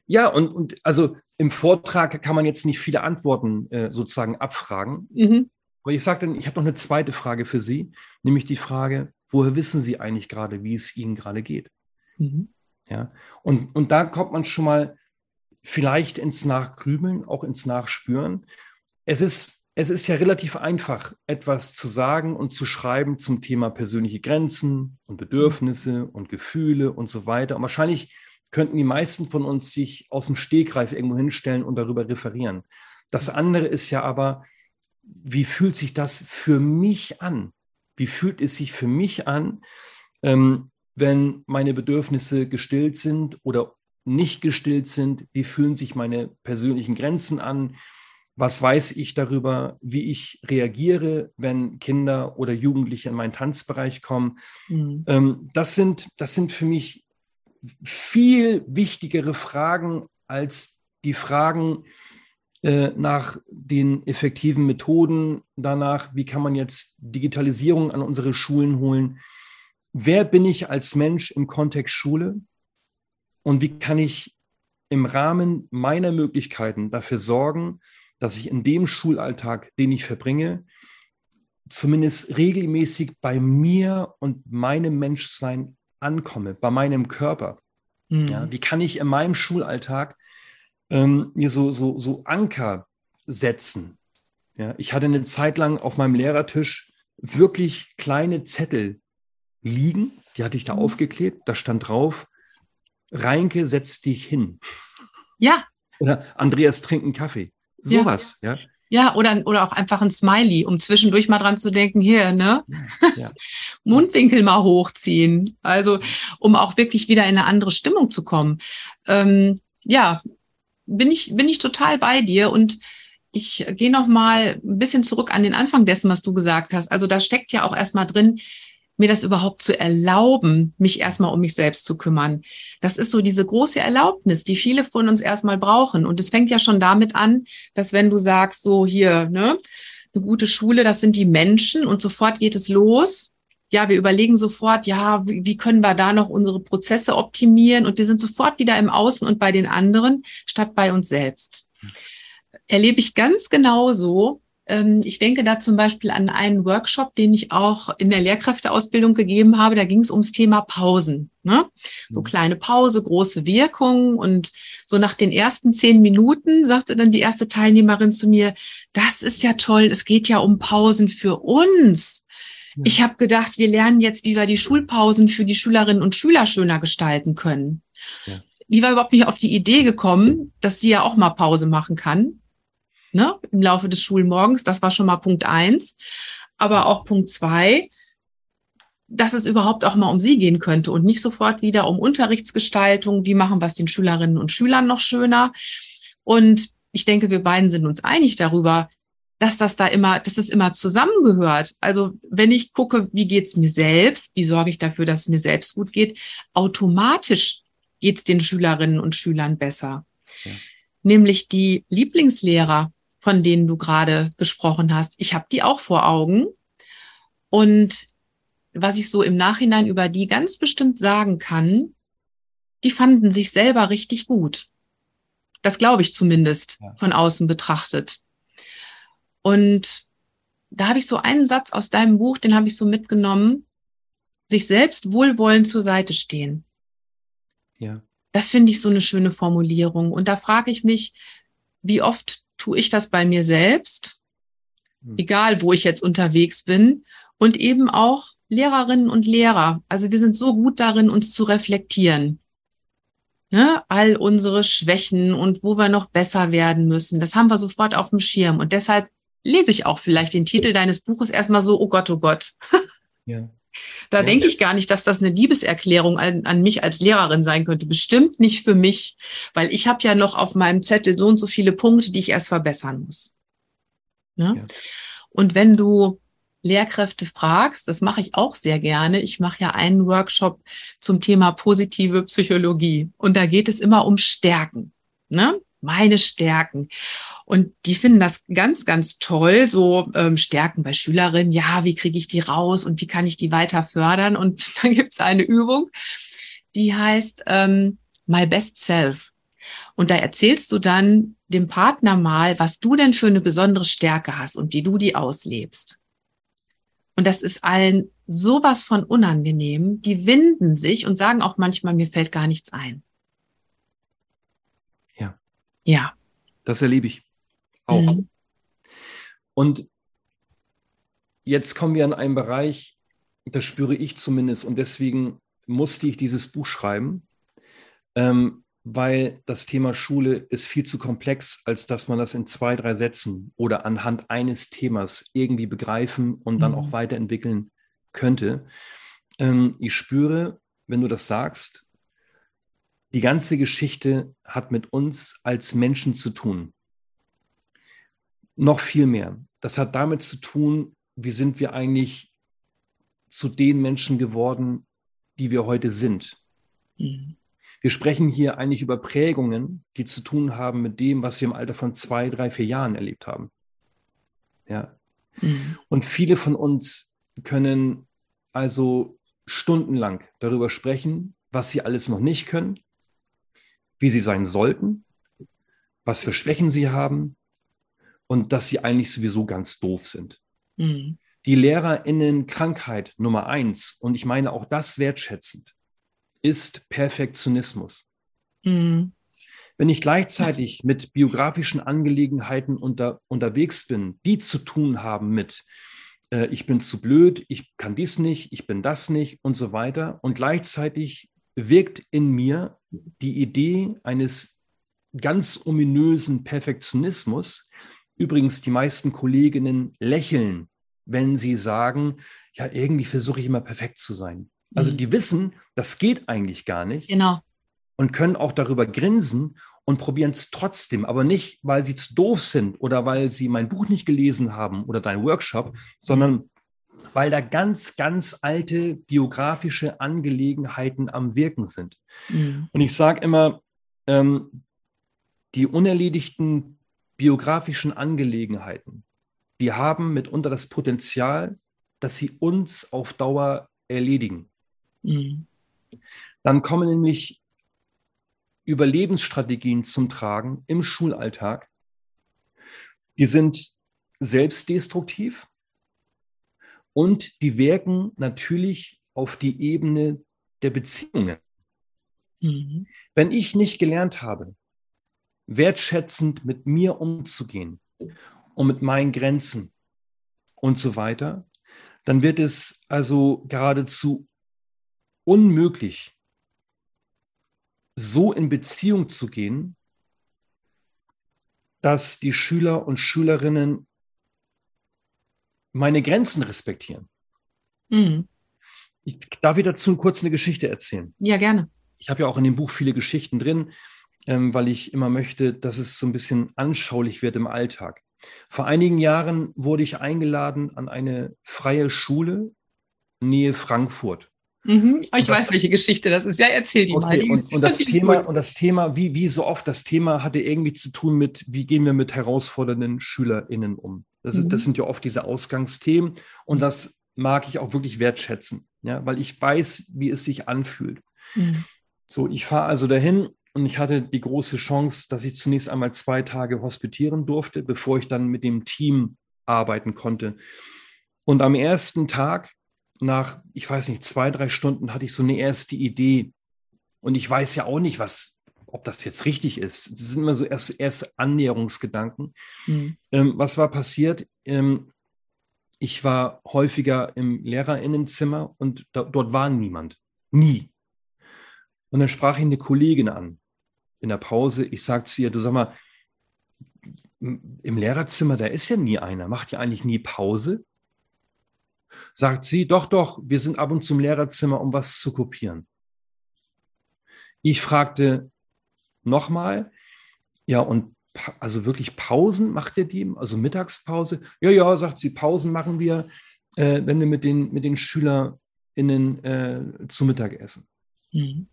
Ja, und, und also im Vortrag kann man jetzt nicht viele Antworten äh, sozusagen abfragen. Mhm. Aber ich sage dann, ich habe noch eine zweite Frage für Sie, nämlich die Frage, woher wissen Sie eigentlich gerade, wie es Ihnen gerade geht? Mhm. Ja, und, und da kommt man schon mal vielleicht ins Nachgrübeln, auch ins Nachspüren. Es ist, es ist ja relativ einfach, etwas zu sagen und zu schreiben zum Thema persönliche Grenzen und Bedürfnisse und Gefühle und so weiter. Und wahrscheinlich könnten die meisten von uns sich aus dem Stegreif irgendwo hinstellen und darüber referieren. Das andere ist ja aber, wie fühlt sich das für mich an? Wie fühlt es sich für mich an, ähm, wenn meine Bedürfnisse gestillt sind oder nicht gestillt sind? Wie fühlen sich meine persönlichen Grenzen an? Was weiß ich darüber, wie ich reagiere, wenn Kinder oder Jugendliche in meinen Tanzbereich kommen? Mhm. Ähm, das, sind, das sind für mich viel wichtigere Fragen als die Fragen, nach den effektiven Methoden, danach, wie kann man jetzt Digitalisierung an unsere Schulen holen. Wer bin ich als Mensch im Kontext Schule und wie kann ich im Rahmen meiner Möglichkeiten dafür sorgen, dass ich in dem Schulalltag, den ich verbringe, zumindest regelmäßig bei mir und meinem Menschsein ankomme, bei meinem Körper. Mhm. Ja, wie kann ich in meinem Schulalltag ähm, mir so, so, so Anker setzen. Ja, ich hatte eine Zeit lang auf meinem Lehrertisch wirklich kleine Zettel liegen, die hatte ich da mhm. aufgeklebt, da stand drauf, Reinke, setz dich hin. Ja. Oder Andreas trinkt einen Kaffee. Sowas, ja. ja. Ja, oder, oder auch einfach ein Smiley, um zwischendurch mal dran zu denken, hier, ne? Ja. Mundwinkel mal hochziehen. Also, um auch wirklich wieder in eine andere Stimmung zu kommen. Ähm, ja, bin ich, bin ich total bei dir und ich gehe noch mal ein bisschen zurück an den Anfang dessen, was du gesagt hast. Also da steckt ja auch erstmal drin, mir das überhaupt zu erlauben, mich erstmal um mich selbst zu kümmern. Das ist so diese große Erlaubnis, die viele von uns erstmal brauchen. Und es fängt ja schon damit an, dass wenn du sagst, so hier, ne, eine gute Schule, das sind die Menschen und sofort geht es los. Ja, wir überlegen sofort, ja, wie, wie können wir da noch unsere Prozesse optimieren? Und wir sind sofort wieder im Außen und bei den anderen statt bei uns selbst. Erlebe ich ganz genauso, ähm, ich denke da zum Beispiel an einen Workshop, den ich auch in der Lehrkräfteausbildung gegeben habe. Da ging es ums Thema Pausen. Ne? So mhm. kleine Pause, große Wirkung. Und so nach den ersten zehn Minuten sagte dann die erste Teilnehmerin zu mir, das ist ja toll, es geht ja um Pausen für uns. Ja. Ich habe gedacht, wir lernen jetzt, wie wir die Schulpausen für die Schülerinnen und Schüler schöner gestalten können. Ja. Die war überhaupt nicht auf die Idee gekommen, dass sie ja auch mal Pause machen kann ne, im Laufe des Schulmorgens. Das war schon mal Punkt eins. Aber auch Punkt zwei, dass es überhaupt auch mal um sie gehen könnte und nicht sofort wieder um Unterrichtsgestaltung. Wie machen wir es den Schülerinnen und Schülern noch schöner? Und ich denke, wir beiden sind uns einig darüber, dass das da immer, dass es immer zusammengehört. Also wenn ich gucke, wie geht's mir selbst, wie sorge ich dafür, dass es mir selbst gut geht, automatisch geht's den Schülerinnen und Schülern besser. Ja. Nämlich die Lieblingslehrer, von denen du gerade gesprochen hast. Ich habe die auch vor Augen. Und was ich so im Nachhinein über die ganz bestimmt sagen kann, die fanden sich selber richtig gut. Das glaube ich zumindest ja. von außen betrachtet. Und da habe ich so einen Satz aus deinem Buch, den habe ich so mitgenommen, sich selbst wohlwollend zur Seite stehen. Ja. Das finde ich so eine schöne Formulierung. Und da frage ich mich, wie oft tue ich das bei mir selbst, hm. egal wo ich jetzt unterwegs bin, und eben auch Lehrerinnen und Lehrer. Also wir sind so gut darin, uns zu reflektieren. Ne? All unsere Schwächen und wo wir noch besser werden müssen, das haben wir sofort auf dem Schirm. Und deshalb lese ich auch vielleicht den Titel deines Buches erstmal so, oh Gott, oh Gott. Ja. Da ja. denke ich gar nicht, dass das eine Liebeserklärung an, an, mich als Lehrerin sein könnte. Bestimmt nicht für mich, weil ich habe ja noch auf meinem Zettel so und so viele Punkte, die ich erst verbessern muss. Ne? Ja. Und wenn du Lehrkräfte fragst, das mache ich auch sehr gerne. Ich mache ja einen Workshop zum Thema positive Psychologie und da geht es immer um Stärken. Ne? Meine Stärken. Und die finden das ganz, ganz toll, so ähm, Stärken bei Schülerinnen. Ja, wie kriege ich die raus und wie kann ich die weiter fördern? Und da gibt es eine Übung, die heißt ähm, My Best Self. Und da erzählst du dann dem Partner mal, was du denn für eine besondere Stärke hast und wie du die auslebst. Und das ist allen sowas von unangenehm. Die winden sich und sagen auch manchmal, mir fällt gar nichts ein. Ja. Das erlebe ich auch. Mhm. Und jetzt kommen wir an einen Bereich, das spüre ich zumindest und deswegen musste ich dieses Buch schreiben, ähm, weil das Thema Schule ist viel zu komplex, als dass man das in zwei, drei Sätzen oder anhand eines Themas irgendwie begreifen und dann mhm. auch weiterentwickeln könnte. Ähm, ich spüre, wenn du das sagst, die ganze Geschichte hat mit uns als Menschen zu tun noch viel mehr. Das hat damit zu tun, wie sind wir eigentlich zu den Menschen geworden, die wir heute sind. Mhm. Wir sprechen hier eigentlich über Prägungen, die zu tun haben mit dem, was wir im Alter von zwei, drei, vier Jahren erlebt haben. Ja. Mhm. Und viele von uns können also stundenlang darüber sprechen, was sie alles noch nicht können, wie sie sein sollten, was für Schwächen sie haben, und dass sie eigentlich sowieso ganz doof sind. Mhm. Die LehrerInnen Krankheit Nummer eins, und ich meine auch das wertschätzend, ist Perfektionismus. Mhm. Wenn ich gleichzeitig mit biografischen Angelegenheiten unter, unterwegs bin, die zu tun haben mit, äh, ich bin zu blöd, ich kann dies nicht, ich bin das nicht und so weiter, und gleichzeitig wirkt in mir die Idee eines ganz ominösen Perfektionismus, übrigens die meisten Kolleginnen lächeln, wenn sie sagen, ja, irgendwie versuche ich immer perfekt zu sein. Also Mhm. die wissen, das geht eigentlich gar nicht Genau. und können auch darüber grinsen und probieren es trotzdem, aber nicht, weil sie zu doof sind oder weil sie mein Buch nicht gelesen haben oder dein Workshop, sondern weil da ganz, ganz alte biografische Angelegenheiten am Wirken sind. Mhm. Und ich sage immer, ähm, die unerledigten biografischen Angelegenheiten, die haben mitunter das Potenzial, dass sie uns auf Dauer erledigen. Mhm. Dann kommen nämlich Überlebensstrategien zum Tragen im Schulalltag. Die sind selbstdestruktiv und die wirken natürlich auf die Ebene der Beziehungen. Mhm. Wenn ich nicht gelernt habe, wertschätzend mit mir umzugehen und mit meinen Grenzen und so weiter, dann wird es also geradezu unmöglich, so in Beziehung zu gehen, dass die Schüler und Schülerinnen meine Grenzen respektieren. Mhm. Ich darf ich dazu kurz eine Geschichte erzählen. Ja, gerne. Ich habe ja auch in dem Buch viele Geschichten drin, ähm, weil ich immer möchte, dass es so ein bisschen anschaulich wird im Alltag. Vor einigen Jahren wurde ich eingeladen an eine freie Schule Nähe Frankfurt. Mhm. Oh, ich das- weiß, welche Geschichte das ist. Ja, erzähl die mal. Okay, Die und, und das Thema, gut. und das Thema, wie, wie so oft, das Thema hatte irgendwie zu tun mit, wie gehen wir mit herausfordernden SchülerInnen um? Das, ist, das Mhm. sind ja oft diese Ausgangsthemen und das mag ich auch wirklich wertschätzen, ja, weil ich weiß, wie es sich anfühlt. Mhm. So, ich fahre also dahin und ich hatte die große Chance, dass ich zunächst einmal zwei Tage hospitieren durfte, bevor ich dann mit dem Team arbeiten konnte. Und am ersten Tag, nach, ich weiß nicht, zwei, drei Stunden, hatte ich so eine erste Idee. Und ich weiß ja auch nicht, was, ob das jetzt richtig ist. Es sind immer so erst, erst Annäherungsgedanken. Mhm. Ähm, was war passiert? Ähm, ich war häufiger im Lehrerinnenzimmer und da, dort war niemand. Nie. Und dann sprach ich eine Kollegin an in der Pause. Ich sagte zu ihr, du sag mal, im im Lehrerzimmer, da ist ja nie einer. Macht ja eigentlich nie Pause? Sagt sie, doch, doch, wir sind ab und zu im Lehrerzimmer, um was zu kopieren. Ich fragte nochmal, ja, und also wirklich Pausen macht ihr die? Also Mittagspause? Ja, ja, sagt sie, Pausen machen wir, äh, wenn wir mit den, mit den SchülerInnen äh, zu Mittag essen. Mhm.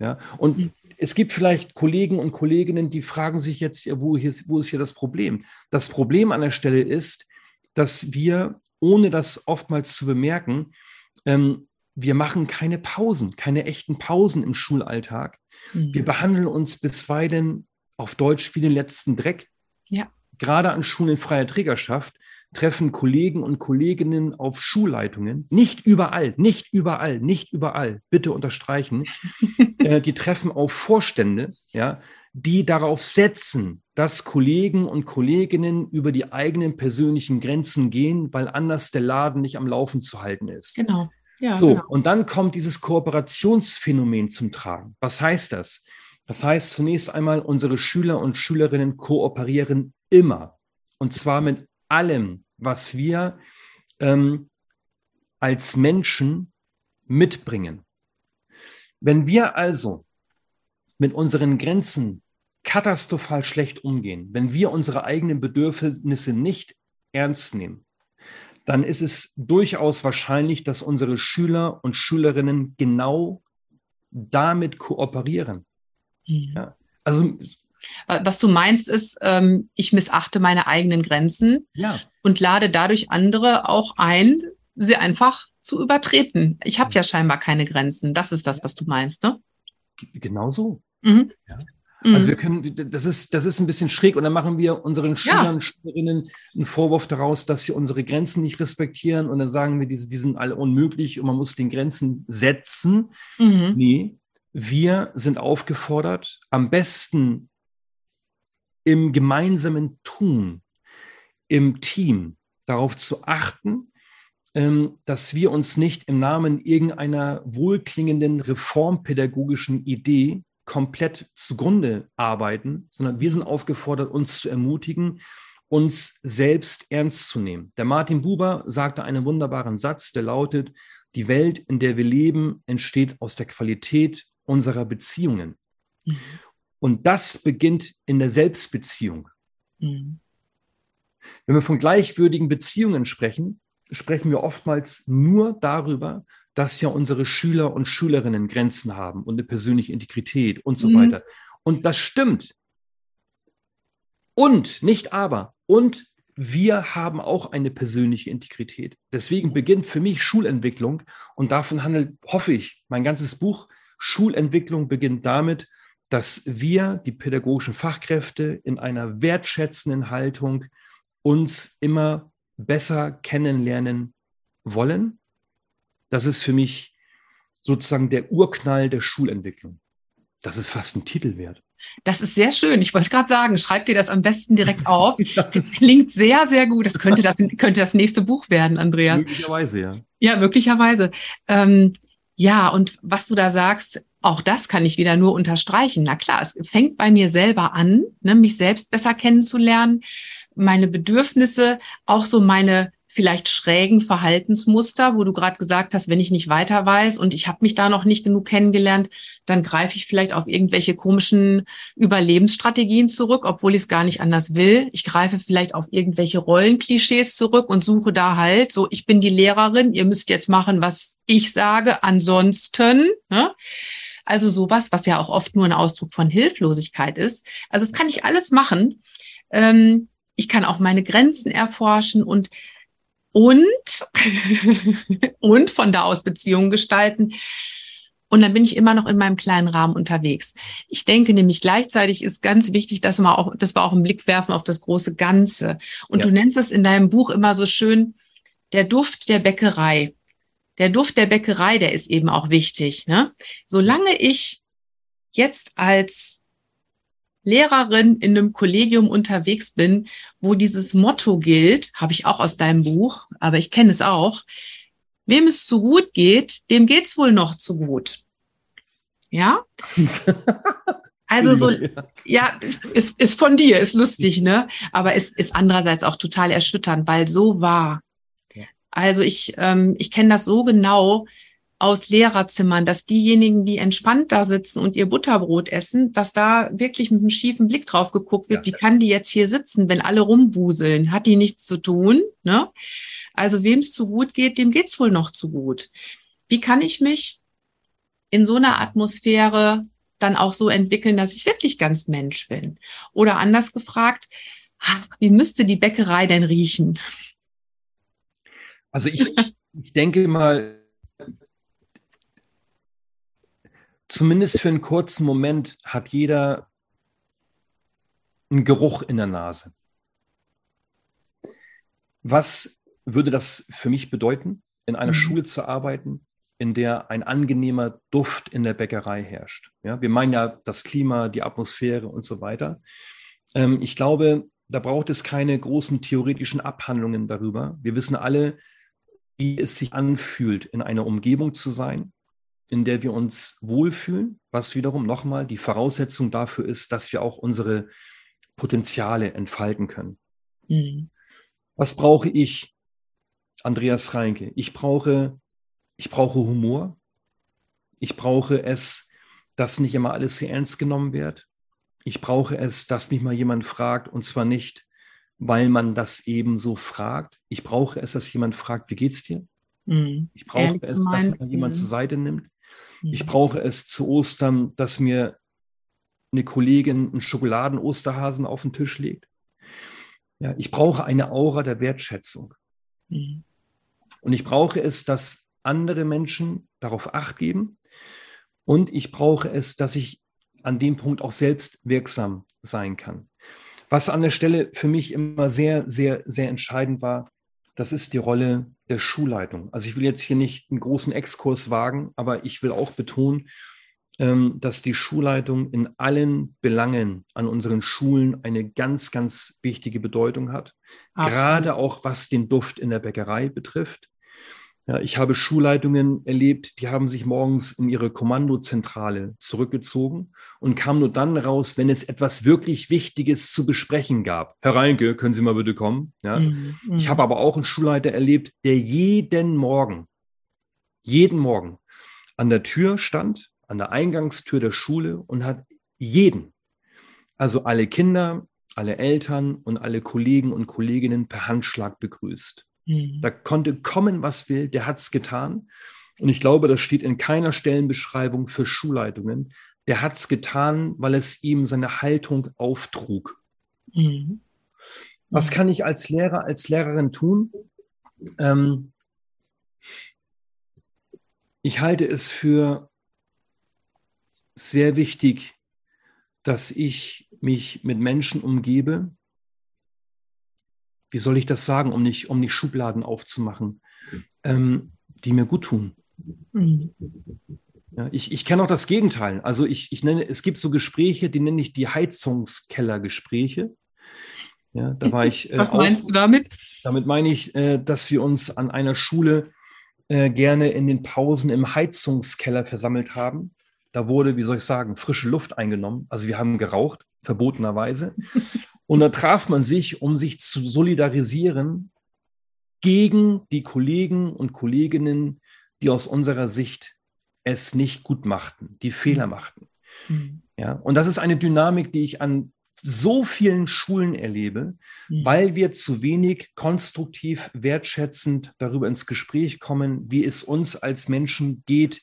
Ja, und Mhm. es gibt vielleicht Kollegen und Kolleginnen, die fragen sich jetzt, ja, wo, hier, ist- wo ist hier das Problem? Das Problem an der Stelle ist, dass wir, ohne das oftmals zu bemerken, ähm, wir machen keine Pausen, keine echten Pausen im Schulalltag. Mhm. Wir behandeln uns bisweilen auf Deutsch wie den letzten Dreck. Ja. Gerade an Schulen in freier Trägerschaft treffen Kollegen und Kolleginnen auf Schulleitungen, nicht überall, nicht überall, nicht überall, bitte unterstreichen, äh, die treffen auf Vorstände, ja, die darauf setzen, dass Kollegen und Kolleginnen über die eigenen persönlichen Grenzen gehen, weil anders der Laden nicht am Laufen zu halten ist. Genau. Ja, So, genau. und dann kommt dieses Kooperationsphänomen zum Tragen. Was heißt das? Das heißt zunächst einmal, unsere Schüler und Schülerinnen kooperieren immer. Und zwar mit allem, was wir ähm, als Menschen mitbringen. Wenn wir also mit unseren Grenzen katastrophal schlecht umgehen, wenn wir unsere eigenen Bedürfnisse nicht ernst nehmen, dann ist es durchaus wahrscheinlich, dass unsere Schüler und Schülerinnen genau damit kooperieren. Mhm. Ja. Also Was du meinst, ist, ähm, ich missachte meine eigenen Grenzen ja, und lade dadurch andere auch ein, sie einfach zu übertreten. Ich habe ja scheinbar keine Grenzen. Das ist das, was du meinst, ne? genau so. Mhm. Ja. Mhm. Also wir können, das ist, das ist ein bisschen schräg und dann machen wir unseren Schülern und Schülerinnen einen Vorwurf daraus, dass sie unsere Grenzen nicht respektieren und dann sagen wir, die, die sind alle unmöglich und man muss den Grenzen setzen. mhm. Nee, wir sind aufgefordert, am besten im gemeinsamen Tun, im Team darauf zu achten, ähm, dass wir uns nicht im Namen irgendeiner wohlklingenden reformpädagogischen Idee komplett zugrunde arbeiten, sondern wir sind aufgefordert, uns zu ermutigen uns selbst ernst zu nehmen. Der Martin Buber sagte einen wunderbaren Satz, der lautet, die Welt, in der wir leben, entsteht aus der Qualität unserer Beziehungen. Mhm. Und das beginnt in der Selbstbeziehung. Mhm. Wenn wir von gleichwürdigen Beziehungen sprechen, sprechen wir oftmals nur darüber, dass ja unsere Schüler und Schülerinnen Grenzen haben und eine persönliche Integrität und so mhm. weiter. Und das stimmt. Und, nicht aber, und wir haben auch eine persönliche Integrität. Deswegen beginnt für mich Schulentwicklung und davon handelt, hoffe ich, mein ganzes Buch. Schulentwicklung beginnt damit, dass wir, die pädagogischen Fachkräfte, in einer wertschätzenden Haltung uns immer besser kennenlernen wollen. Das ist für mich sozusagen der Urknall der Schulentwicklung. Das ist fast ein Titel wert. Das ist sehr schön. Ich wollte gerade sagen, schreib dir das am besten direkt auf. Das klingt sehr, sehr gut. Das könnte das, könnte das nächste Buch werden, Andreas. Möglicherweise, ja. Ja, möglicherweise. Ähm, ja, und was du da sagst, auch das kann ich wieder nur unterstreichen. Na klar, es fängt bei mir selber an, ne, mich selbst besser kennenzulernen, meine Bedürfnisse, auch so meine vielleicht schrägen Verhaltensmuster, wo du gerade gesagt hast, wenn ich nicht weiter weiß und ich habe mich da noch nicht genug kennengelernt, dann greife ich vielleicht auf irgendwelche komischen Überlebensstrategien zurück, obwohl ich es gar nicht anders will. Ich greife vielleicht auf irgendwelche Rollenklischees zurück und suche da halt so, ich bin die Lehrerin, ihr müsst jetzt machen, was ich sage, ansonsten. Ne? Also sowas, was ja auch oft nur ein Ausdruck von Hilflosigkeit ist. Also das kann ich alles machen. Ähm, ich kann auch meine Grenzen erforschen und und, und von da aus Beziehungen gestalten. Und dann bin ich immer noch in meinem kleinen Rahmen unterwegs. Ich denke nämlich gleichzeitig ist ganz wichtig, dass wir auch, dass wir auch einen Blick werfen auf das große Ganze. Und ja. du nennst es in deinem Buch immer so schön, der Duft der Bäckerei. Der Duft der Bäckerei, der ist eben auch wichtig. Ne? Solange ich jetzt als Lehrerin in einem Kollegium unterwegs bin, wo dieses Motto gilt, habe ich auch aus deinem Buch, aber ich kenne es auch, wem es zu gut geht, dem geht's wohl noch zu gut. Ja? Also so, ja, ist, ist von dir, ist lustig, ne? Aber es ist andererseits auch total erschütternd, weil so war. Also ich, ähm, ich kenne das so genau, aus Lehrerzimmern, dass diejenigen, die entspannt da sitzen und ihr Butterbrot essen, dass da wirklich mit einem schiefen Blick drauf geguckt wird, ja. wie kann die jetzt hier sitzen, wenn alle rumwuseln? Hat die nichts zu tun? Ne? Also wem es zu gut geht, dem geht's wohl noch zu gut. Wie kann ich mich in so einer Atmosphäre dann auch so entwickeln, dass ich wirklich ganz Mensch bin? Oder anders gefragt, wie müsste die Bäckerei denn riechen? Also ich, ich denke mal, zumindest für einen kurzen Moment hat jeder einen Geruch in der Nase. Was würde das für mich bedeuten, in einer mhm. Schule zu arbeiten, in der ein angenehmer Duft in der Bäckerei herrscht? Ja, wir meinen ja das Klima, die Atmosphäre und so weiter. Ähm, ich glaube, da braucht es keine großen theoretischen Abhandlungen darüber. Wir wissen alle, wie es sich anfühlt, in einer Umgebung zu sein, in der wir uns wohlfühlen, was wiederum nochmal die Voraussetzung dafür ist, dass wir auch unsere Potenziale entfalten können. Mhm. Was brauche ich, Andreas Reinke? Ich brauche, ich brauche Humor. Ich brauche es, dass nicht immer alles sehr ernst genommen wird. Ich brauche es, dass mich mal jemand fragt, und zwar nicht, weil man das eben so fragt. Ich brauche es, dass jemand fragt, wie geht's dir? Mhm. Ich brauche Ehrlich es, dass man jemand mhm. zur Seite nimmt. Ich brauche es zu Ostern, dass mir eine Kollegin einen Schokoladen-Osterhasen auf den Tisch legt. Ja, ich brauche eine Aura der Wertschätzung. Mhm. Und ich brauche es, dass andere Menschen darauf acht geben. Und ich brauche es, dass ich an dem Punkt auch selbst wirksam sein kann. Was an der Stelle für mich immer sehr, sehr, sehr entscheidend war, das ist die Rolle der Schulleitung. Also ich will jetzt hier nicht einen großen Exkurs wagen, aber ich will auch betonen, ähm, dass die Schulleitung in allen Belangen an unseren Schulen eine ganz, ganz wichtige Bedeutung hat. Absolut. Gerade auch was den Duft in der Bäckerei betrifft. Ja, ich habe Schulleitungen erlebt, die haben sich morgens in ihre Kommandozentrale zurückgezogen und kamen nur dann raus, wenn es etwas wirklich Wichtiges zu besprechen gab. Herr Reinke, können Sie mal bitte kommen? Ja. Mhm. Ich habe aber auch einen Schulleiter erlebt, der jeden Morgen, jeden Morgen an der Tür stand, an der Eingangstür der Schule und hat jeden, also alle Kinder, alle Eltern und alle Kollegen und Kolleginnen per Handschlag begrüßt. Mhm. Da konnte kommen, was will, der hat es getan. Und ich glaube, das steht in keiner Stellenbeschreibung für Schulleitungen. Der hat es getan, weil es ihm seine Haltung auftrug. Mhm. Was kann ich als Lehrer, als Lehrerin tun? Ähm, ich halte es für sehr wichtig, dass ich mich mit Menschen umgebe, wie soll ich das sagen, um nicht, um nicht Schubladen aufzumachen, ähm, die mir gut tun. Mhm. Ja, ich, ich kenne auch das Gegenteil. Also ich, ich nenne, es gibt so Gespräche, die nenne ich die Heizungskellergespräche. Ja, da war ich. Äh, Was meinst auch, du damit? Damit meine ich, äh, dass wir uns an einer Schule äh, gerne in den Pausen im Heizungskeller versammelt haben. Da wurde, wie soll ich sagen, frische Luft eingenommen. Also wir haben geraucht, verbotenerweise. Und da traf man sich, um sich zu solidarisieren gegen die Kollegen und Kolleginnen, die aus unserer Sicht es nicht gut machten, die Fehler machten. Mhm. Ja, und das ist eine Dynamik, die ich an so vielen Schulen erlebe, mhm. weil wir zu wenig konstruktiv, wertschätzend darüber ins Gespräch kommen, wie es uns als Menschen geht,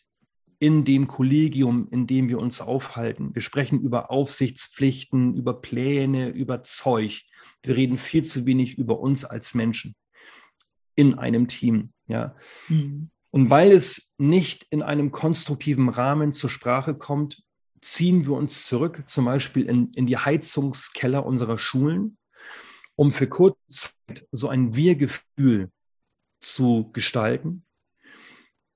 in dem Kollegium, in dem wir uns aufhalten. Wir sprechen über Aufsichtspflichten, über Pläne, über Zeug. Wir reden viel zu wenig über uns als Menschen in einem Team. Ja. Mhm. Und weil es nicht in einem konstruktiven Rahmen zur Sprache kommt, ziehen wir uns zurück, zum Beispiel in, in die Heizungskeller unserer Schulen, um für kurze Zeit so ein Wir-Gefühl zu gestalten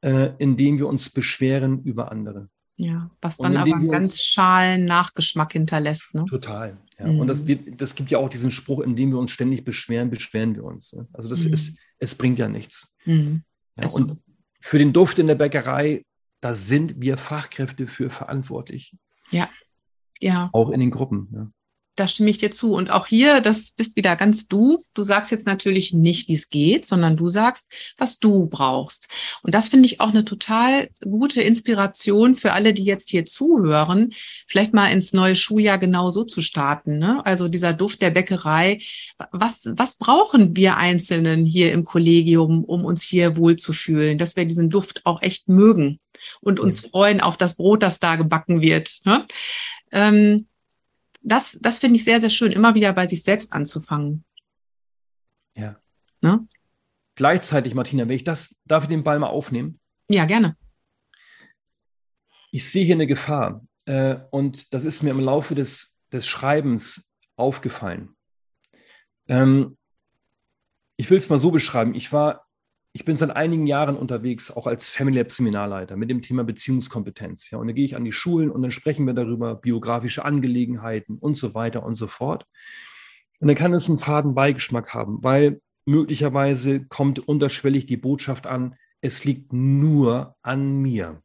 äh, indem wir uns beschweren über andere. Ja, was dann aber einen ganz schalen Nachgeschmack hinterlässt. Ne? Total. Ja. Mhm. Und das, wird, das gibt ja auch diesen Spruch, indem wir uns ständig beschweren, beschweren wir uns. Ne? Also das mhm. ist, es bringt ja nichts. Mhm. Ja, und für den Duft in der Bäckerei, da sind wir Fachkräfte für verantwortlich. Ja. Ja. Auch in den Gruppen. Ja da stimme ich dir zu. Und auch hier, das bist wieder ganz du. Du sagst jetzt natürlich nicht, wie es geht, sondern du sagst, was du brauchst. Und das finde ich auch eine total gute Inspiration für alle, die jetzt hier zuhören, vielleicht mal ins neue Schuljahr genau so zu starten. Ne? Also dieser Duft der Bäckerei. Was, was brauchen wir Einzelnen hier im Kollegium, um uns hier wohlzufühlen, dass wir diesen Duft auch echt mögen und uns freuen auf das Brot, das da gebacken wird. Ne? Ähm, das, das finde ich sehr, sehr schön, immer wieder bei sich selbst anzufangen. Ja. Ne? Gleichzeitig, Martina, wenn ich das, darf ich den Ball mal aufnehmen? Ja, gerne. Ich sehe hier eine Gefahr äh, und das ist mir im Laufe des, des Schreibens aufgefallen. Ähm, ich will es mal so beschreiben. Ich war ich bin seit einigen Jahren unterwegs, auch als Family Lab Seminarleiter mit dem Thema Beziehungskompetenz. Ja, und da gehe ich an die Schulen und dann sprechen wir darüber, biografische Angelegenheiten und so weiter und so fort. Und dann kann es einen faden Beigeschmack haben, weil möglicherweise kommt unterschwellig die Botschaft an, es liegt nur an mir.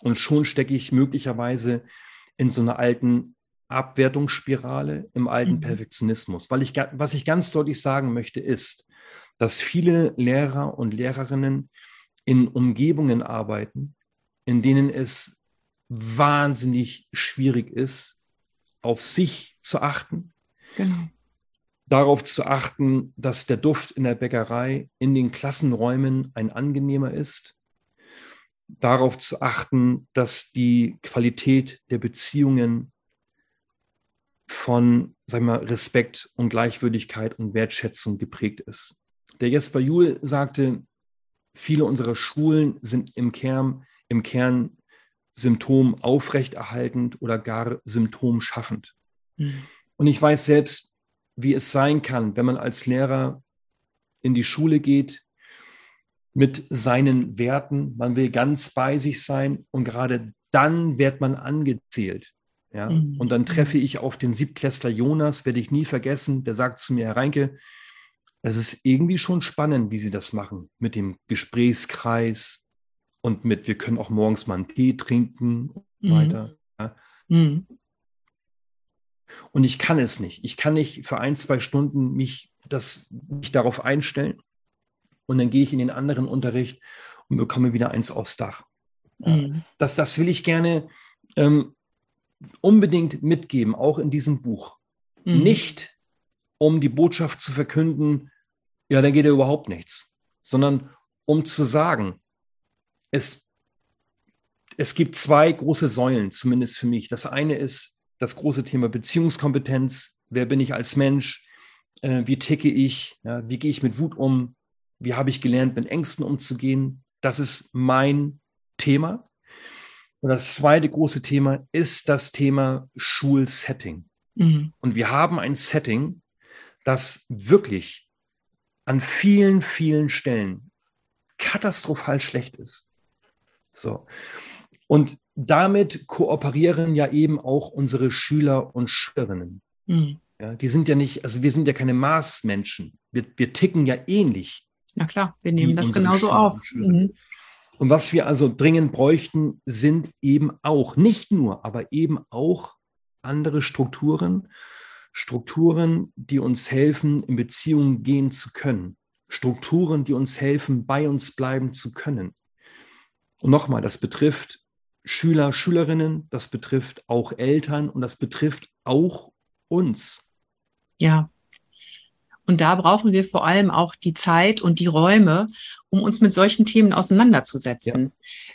Und schon stecke ich möglicherweise in so einer alten Abwertungsspirale, im alten mhm. Perfektionismus. Weil ich, was ich ganz deutlich sagen möchte, ist, dass viele Lehrer und Lehrerinnen in Umgebungen arbeiten, in denen es wahnsinnig schwierig ist, auf sich zu achten. Genau. Darauf zu achten, dass der Duft in der Bäckerei in den Klassenräumen ein angenehmer ist. Darauf zu achten, dass die Qualität der Beziehungen von sagen wir, Respekt und Gleichwürdigkeit und Wertschätzung geprägt ist. Der Jesper Juhl sagte, viele unserer Schulen sind im Kern, im Kern Symptom aufrechterhaltend oder gar symptomschaffend. Mhm. Und ich weiß selbst, wie es sein kann, wenn man als Lehrer in die Schule geht mit seinen Werten, man will ganz bei sich sein und gerade dann wird man angezählt. Ja? Mhm. Und dann treffe ich auf den Siebtklässler Jonas, werde ich nie vergessen, der sagt zu mir, Herr Reinke, es ist irgendwie schon spannend, wie sie das machen mit dem Gesprächskreis und mit, wir können auch morgens mal einen Tee trinken und mhm. weiter. Ja. Mhm. Und ich kann es nicht. Ich kann nicht für ein, zwei Stunden mich, das, mich darauf einstellen und dann gehe ich in den anderen Unterricht und bekomme wieder eins aufs Dach. Mhm. Das, das will ich gerne ähm, unbedingt mitgeben, auch in diesem Buch. Mhm. Nicht, um die Botschaft zu verkünden, ja, dann geht ja überhaupt nichts, sondern um zu sagen, es, es gibt zwei große Säulen, zumindest für mich. Das eine ist das große Thema Beziehungskompetenz. Wer bin ich als Mensch? Äh, wie ticke ich? Ja, wie gehe ich mit Wut um? Wie habe ich gelernt, mit Ängsten umzugehen? Das ist mein Thema. Und das zweite große Thema ist das Thema Schulsetting. Mhm. Und wir haben ein Setting, das wirklich an vielen, vielen Stellen katastrophal schlecht ist. So. Und damit kooperieren ja eben auch unsere Schüler und Schülerinnen. Mhm. Ja, die sind ja nicht, also wir sind ja keine Maßmenschen. Wir, wir ticken ja ähnlich. Na klar, wir nehmen das genauso auf. Mhm. Und was wir also dringend bräuchten, sind eben auch, nicht nur, aber eben auch andere Strukturen, Strukturen, die uns helfen, in Beziehungen gehen zu können. Strukturen, die uns helfen, bei uns bleiben zu können. Und nochmal, das betrifft Schüler, Schülerinnen, das betrifft auch Eltern und das betrifft auch uns. Ja, und da brauchen wir vor allem auch die Zeit und die Räume, um uns mit solchen Themen auseinanderzusetzen. Ja.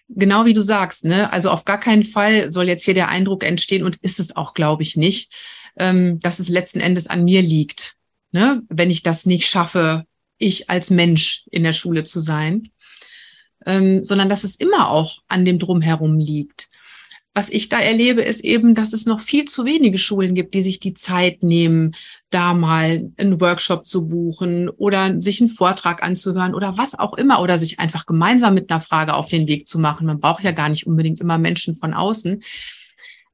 Genau wie du sagst, ne? Also auf gar keinen Fall soll jetzt hier der Eindruck entstehen und ist es auch, glaube ich, nicht, ähm, dass es letzten Endes an mir liegt, ne? Wenn ich das nicht schaffe, ich als Mensch in der Schule zu sein, ähm, sondern dass es immer auch an dem Drumherum liegt was ich da erlebe, ist eben, dass es noch viel zu wenige Schulen gibt, die sich die Zeit nehmen, da mal einen Workshop zu buchen oder sich einen Vortrag anzuhören oder was auch immer oder sich einfach gemeinsam mit einer Frage auf den Weg zu machen. Man braucht ja gar nicht unbedingt immer Menschen von außen.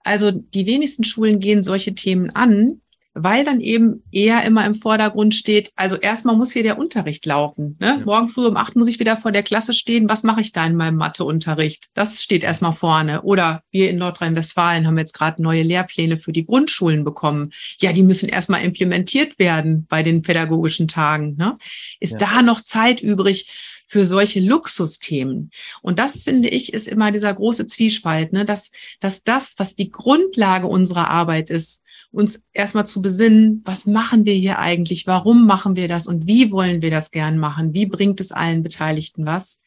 Also die wenigsten Schulen gehen solche Themen an weil dann eben eher immer im Vordergrund steht, also erstmal muss hier der Unterricht laufen. Ne? Ja. Morgen früh um acht muss ich wieder vor der Klasse stehen. Was mache ich da in meinem Matheunterricht? Das steht erstmal vorne. Oder wir in Nordrhein-Westfalen haben jetzt gerade neue Lehrpläne für die Grundschulen bekommen. Ja, die müssen erstmal implementiert werden bei den pädagogischen Tagen. Ne? Ist ja. da noch Zeit übrig? Für solche Luxusthemen. Und das finde ich ist immer dieser große Zwiespalt, ne? dass, dass das, was die Grundlage unserer Arbeit ist, uns erstmal zu besinnen, was machen wir hier eigentlich, warum machen wir das und wie wollen wir das gern machen, wie bringt es allen Beteiligten was.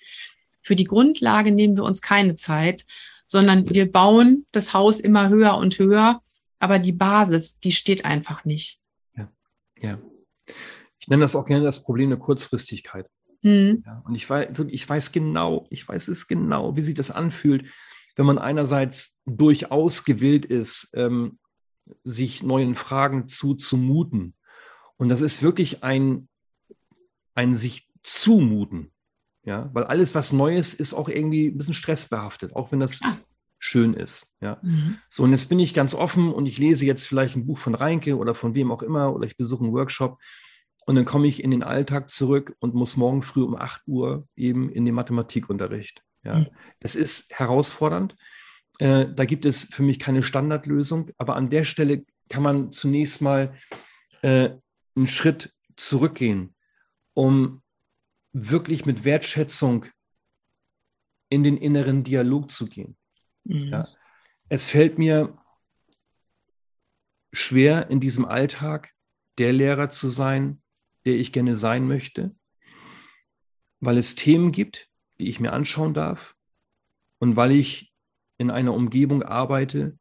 Für die Grundlage nehmen wir uns keine Zeit, sondern wir bauen das Haus immer höher und höher, aber die Basis, die steht einfach nicht. Ja, ja. Ich nenne das auch gerne das Problem der Kurzfristigkeit. Mhm. Ja, und ich weiß, ich weiß genau, ich weiß es genau, wie sich das anfühlt, wenn man einerseits durchaus gewillt ist, ähm, sich neuen Fragen zuzumuten. Und das ist wirklich ein, ein sich zumuten. Ja, weil alles, was Neues ist, auch irgendwie ein bisschen stressbehaftet, auch wenn das ah. schön ist. Ja. Mhm. So, und jetzt bin ich ganz offen und ich lese jetzt vielleicht ein Buch von Reinke oder von wem auch immer oder ich besuche einen Workshop und dann komme ich in den Alltag zurück und muss morgen früh um 8 Uhr eben in den Mathematikunterricht. Ja. Mhm. Es ist herausfordernd. Äh, da gibt es für mich keine Standardlösung, aber an der Stelle kann man zunächst mal äh, einen Schritt zurückgehen, um wirklich mit Wertschätzung in den inneren Dialog zu gehen. Mhm. Ja. Es fällt mir schwer, in diesem Alltag der Lehrer zu sein, der ich gerne sein möchte, weil es Themen gibt, die ich mir anschauen darf und weil ich in einer Umgebung arbeite,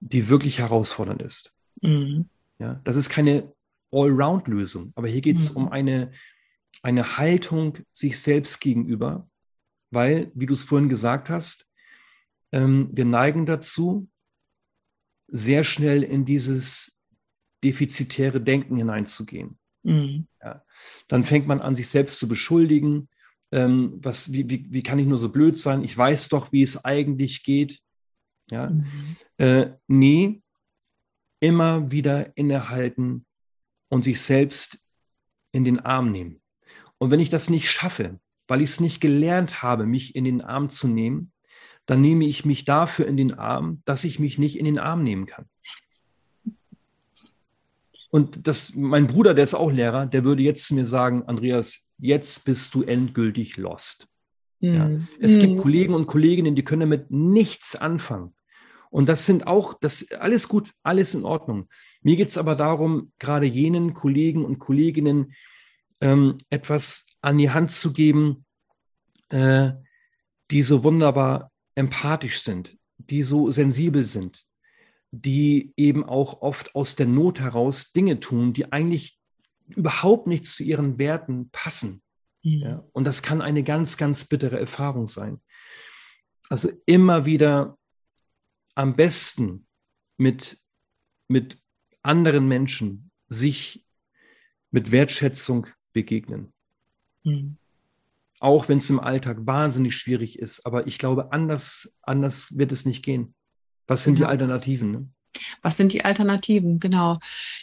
die wirklich herausfordernd ist. Mhm. Ja, das ist keine Allround-Lösung, aber hier geht es mhm. um eine, eine Haltung sich selbst gegenüber, weil, wie du es vorhin gesagt hast, ähm, wir neigen dazu, sehr schnell in dieses defizitäre Denken hineinzugehen. Mhm. Ja. Dann fängt man an, sich selbst zu beschuldigen ähm, was, wie, wie, wie kann ich nur so blöd sein? Ich weiß doch, wie es eigentlich geht. Ja, mhm. äh, nee, immer wieder innehalten und sich selbst in den Arm nehmen. Und wenn ich das nicht schaffe, weil ich es nicht gelernt habe, mich in den Arm zu nehmen, dann nehme ich mich dafür in den Arm, dass ich mich nicht in den Arm nehmen kann. Und das, mein Bruder, der ist auch Lehrer, der würde jetzt zu mir sagen, Andreas, jetzt bist du endgültig lost. Mhm. Ja. Es mhm. gibt Kollegen und Kolleginnen, die können damit nichts anfangen. Und das sind auch, das alles gut, alles in Ordnung. Mir geht es aber darum, gerade jenen Kollegen und Kolleginnen ähm, etwas an die Hand zu geben, äh, die so wunderbar empathisch sind, die so sensibel sind, die eben auch oft aus der Not heraus Dinge tun, die eigentlich überhaupt nicht zu ihren Werten passen. Mhm. Ja, und das kann eine ganz, ganz bittere Erfahrung sein. Also immer wieder am besten mit, mit anderen Menschen sich mit Wertschätzung begegnen. Mhm. Auch wenn es im Alltag wahnsinnig schwierig ist. Aber ich glaube, anders, anders wird es nicht gehen. Was sind die Alternativen? Ne? Was sind die Alternativen? Genau.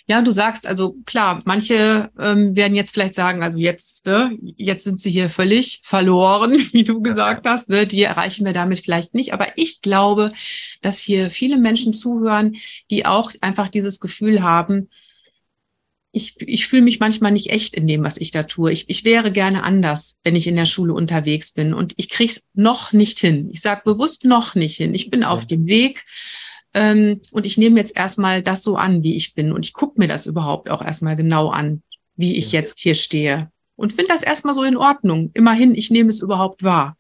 Ja, du sagst also klar, manche ähm, werden jetzt vielleicht sagen, also jetzt, ne, jetzt sind sie hier völlig verloren, wie du gesagt hast. Ne, die erreichen wir damit vielleicht nicht. Aber ich glaube, dass hier viele Menschen zuhören, die auch einfach dieses Gefühl haben, ich, ich fühle mich manchmal nicht echt in dem, was ich da tue. Ich, ich wäre gerne anders, wenn ich in der Schule unterwegs bin. Und ich kriege es noch nicht hin. Ich sage bewusst noch nicht hin. Ich bin ja. auf dem Weg. Ähm, und ich nehme jetzt erstmal das so an, wie ich bin. Und ich gucke mir das überhaupt auch erstmal genau an, wie ich ja. jetzt hier stehe. Und finde das erstmal so in Ordnung. Immerhin, ich nehme es überhaupt wahr.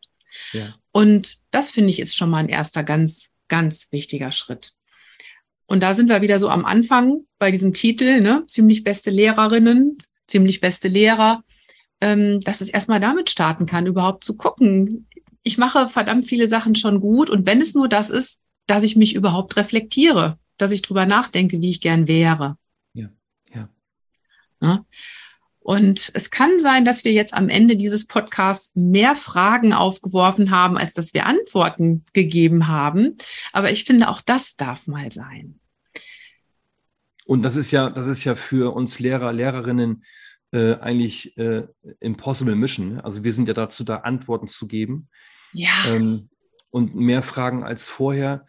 Ja. Und das finde ich ist schon mal ein erster ganz, ganz wichtiger Schritt. Und da sind wir wieder so am Anfang bei diesem Titel, ne? ziemlich beste Lehrerinnen, ziemlich beste Lehrer, ähm, dass es erstmal damit starten kann, überhaupt zu gucken. Ich mache verdammt viele Sachen schon gut und wenn es nur das ist, dass ich mich überhaupt reflektiere, dass ich drüber nachdenke, wie ich gern wäre. Ja, ja. ja? Und es kann sein, dass wir jetzt am Ende dieses Podcasts mehr Fragen aufgeworfen haben, als dass wir Antworten gegeben haben. Aber ich finde, auch das darf mal sein. Und das ist ja, das ist ja für uns Lehrer, Lehrerinnen äh, eigentlich äh, impossible mission. Also wir sind ja dazu da, Antworten zu geben. Ja. Ähm, und mehr Fragen als vorher.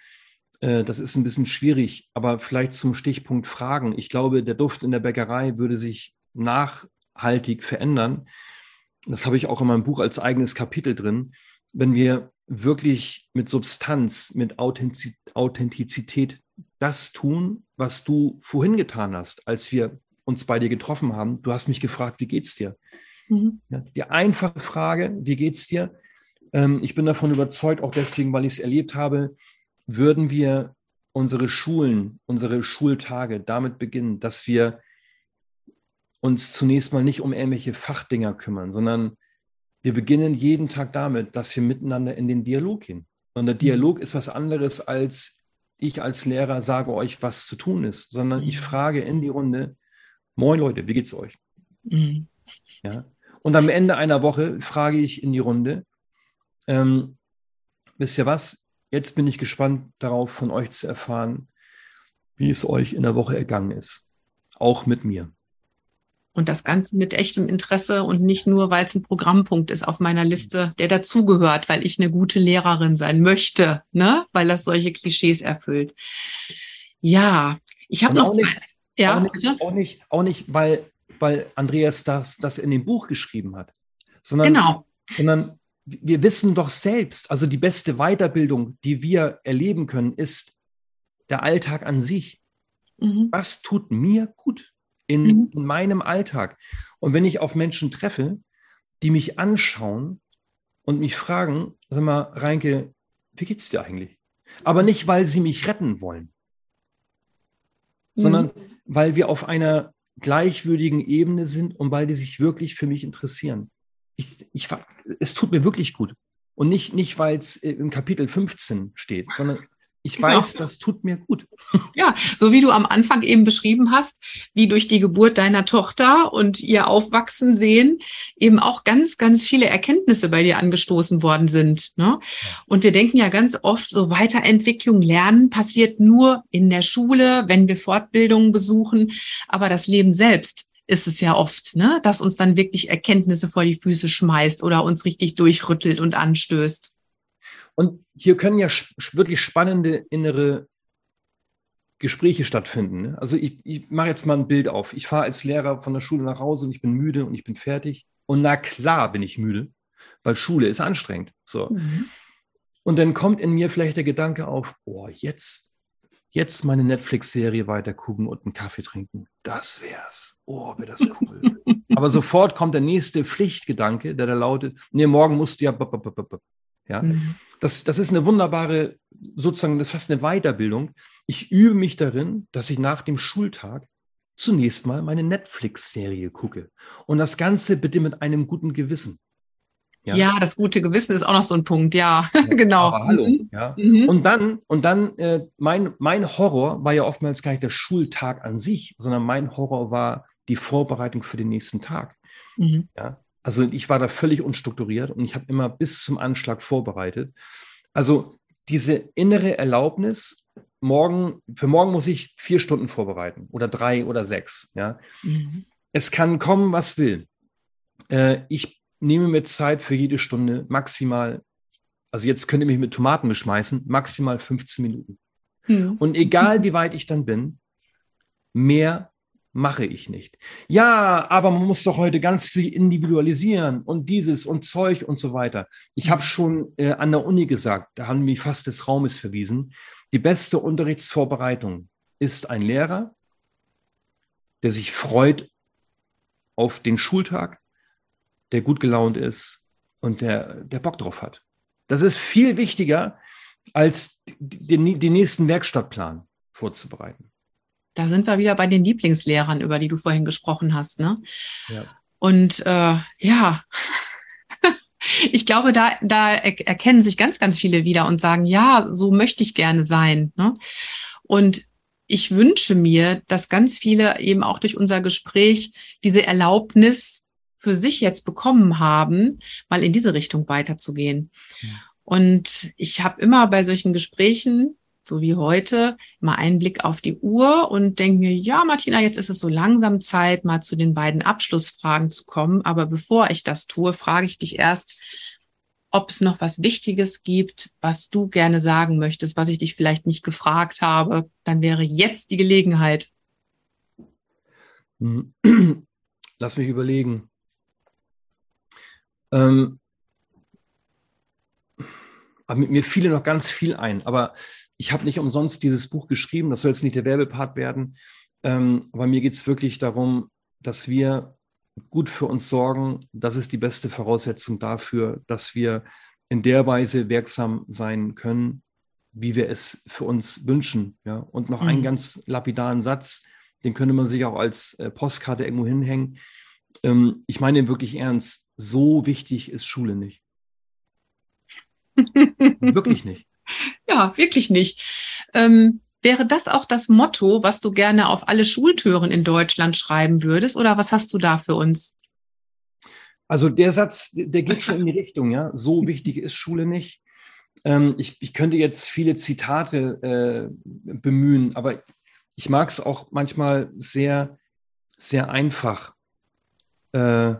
Äh, das ist ein bisschen schwierig, aber vielleicht zum Stichpunkt Fragen. Ich glaube, der Duft in der Bäckerei würde sich nach nachhaltig verändern. Das habe ich auch in meinem Buch als eigenes Kapitel drin. Wenn wir wirklich mit Substanz, mit Authentizität das tun, was du vorhin getan hast, als wir uns bei dir getroffen haben. Du hast mich gefragt, wie geht's dir? Mhm. Ja, die einfache Frage, wie geht's dir? Ähm, ich bin davon überzeugt, auch deswegen, weil ich es erlebt habe, würden wir unsere Schulen, unsere Schultage damit beginnen, dass wir uns zunächst mal nicht um irgendwelche Fachdinger kümmern, sondern wir beginnen jeden Tag damit, dass wir miteinander in den Dialog gehen. Und der mhm. Dialog ist was anderes als ich als Lehrer sage euch, was zu tun ist, sondern ich mhm. frage in die Runde, moin Leute, wie geht's euch? Mhm. Ja. Und am Ende einer Woche frage ich in die Runde, ähm, wisst ihr was? Jetzt bin ich gespannt darauf, von euch zu erfahren, wie es euch in der Woche ergangen ist. Auch mit mir. Und das Ganze mit echtem Interesse und nicht nur, weil es ein Programmpunkt ist auf meiner Liste, der dazugehört, weil ich eine gute Lehrerin sein möchte, ne? weil das solche Klischees erfüllt. Ja, ich habe noch. Nicht, ja, auch nicht, auch nicht, auch nicht, weil, weil Andreas das, das in dem Buch geschrieben hat, sondern, genau. sondern wir wissen doch selbst, also die beste Weiterbildung, die wir erleben können, ist der Alltag an sich. Mhm. Was tut mir gut? In, mhm. in meinem Alltag. Und wenn ich auf Menschen treffe, die mich anschauen und mich fragen, sag mal, Reinke, wie geht's dir eigentlich? Aber nicht, weil sie mich retten wollen, sondern mhm. weil wir auf einer gleichwürdigen Ebene sind und weil die sich wirklich für mich interessieren. Ich, ich, es tut mir wirklich gut. Und nicht, nicht weil es im Kapitel 15 steht, sondern ich genau. weiß, das tut mir gut. Ja, so wie du am Anfang eben beschrieben hast, wie durch die Geburt deiner Tochter und ihr Aufwachsen sehen, eben auch ganz, ganz viele Erkenntnisse bei dir angestoßen worden sind. Ne? Und wir denken ja ganz oft, so Weiterentwicklung, Lernen passiert nur in der Schule, wenn wir Fortbildungen besuchen. Aber das Leben selbst ist es ja oft, ne, dass uns dann wirklich Erkenntnisse vor die Füße schmeißt oder uns richtig durchrüttelt und anstößt. Und hier können ja wirklich spannende innere Gespräche stattfinden. Ne? Also ich, ich mache jetzt mal ein Bild auf. Ich fahre als Lehrer von der Schule nach Hause und ich bin müde und ich bin fertig. Und na klar bin ich müde, weil Schule ist anstrengend. So. Mhm. Und dann kommt in mir vielleicht der Gedanke auf, oh, jetzt, jetzt meine Netflix-Serie weiter gucken und einen Kaffee trinken. Das wär's. Oh, wäre das cool. Aber sofort kommt der nächste Pflichtgedanke, der da lautet, nee, morgen musst du ja, ja. Mhm. Das, das ist eine wunderbare, sozusagen, das ist fast eine Weiterbildung. Ich übe mich darin, dass ich nach dem Schultag zunächst mal meine Netflix-Serie gucke. Und das Ganze bitte mit einem guten Gewissen. Ja, ja das gute Gewissen ist auch noch so ein Punkt, ja, ja genau. Hallo, mhm. ja. Mhm. Und dann, und dann äh, mein, mein Horror war ja oftmals gar nicht der Schultag an sich, sondern mein Horror war die Vorbereitung für den nächsten Tag. Mhm. Ja, also ich war da völlig unstrukturiert und ich habe immer bis zum Anschlag vorbereitet. Also diese innere Erlaubnis, morgen, für morgen muss ich vier Stunden vorbereiten oder drei oder sechs. Ja. Mhm. Es kann kommen, was will. Äh, ich nehme mir Zeit für jede Stunde maximal, also jetzt könnt ihr mich mit Tomaten beschmeißen, maximal 15 Minuten. Mhm. Und egal wie weit ich dann bin, mehr mache ich nicht. Ja, aber man muss doch heute ganz viel individualisieren und dieses und Zeug und so weiter. Ich habe mhm. schon äh, an der Uni gesagt, da haben mich fast des Raumes verwiesen, die beste Unterrichtsvorbereitung ist ein Lehrer, der sich freut auf den Schultag, der gut gelaunt ist und der, der Bock drauf hat. Das ist viel wichtiger, als den, den nächsten Werkstattplan vorzubereiten. Da sind wir wieder bei den Lieblingslehrern, über die du vorhin gesprochen hast. Ne? Ja. Und äh, ja, ich glaube, da, da erkennen sich ganz, ganz viele wieder und sagen, ja, so möchte ich gerne sein. Ne? Und ich wünsche mir, dass ganz viele eben auch durch unser Gespräch diese Erlaubnis für sich jetzt bekommen haben, mal in diese Richtung weiterzugehen. Ja. Und ich habe immer bei solchen Gesprächen so wie heute, mal einen Blick auf die Uhr und denke mir, ja, Martina, jetzt ist es so langsam Zeit, mal zu den beiden Abschlussfragen zu kommen. Aber bevor ich das tue, frage ich dich erst, ob es noch was Wichtiges gibt, was du gerne sagen möchtest, was ich dich vielleicht nicht gefragt habe. Dann wäre jetzt die Gelegenheit. Lass mich überlegen. Ähm, aber mir fiel noch ganz viel ein. Aber ich habe nicht umsonst dieses Buch geschrieben. Das soll jetzt nicht der Werbepart werden. Ähm, aber mir geht es wirklich darum, dass wir gut für uns sorgen. Das ist die beste Voraussetzung dafür, dass wir in der Weise wirksam sein können, wie wir es für uns wünschen. Ja? Und noch mhm. einen ganz lapidaren Satz, den könnte man sich auch als äh, Postkarte irgendwo hinhängen. Ähm, ich meine wirklich ernst, so wichtig ist Schule nicht. wirklich nicht. Ja, wirklich nicht. Ähm, wäre das auch das Motto, was du gerne auf alle Schultüren in Deutschland schreiben würdest? Oder was hast du da für uns? Also der Satz, der geht schon in die Richtung, ja. So wichtig ist Schule nicht. Ähm, ich, ich, könnte jetzt viele Zitate äh, bemühen, aber ich mag es auch manchmal sehr, sehr einfach. Äh,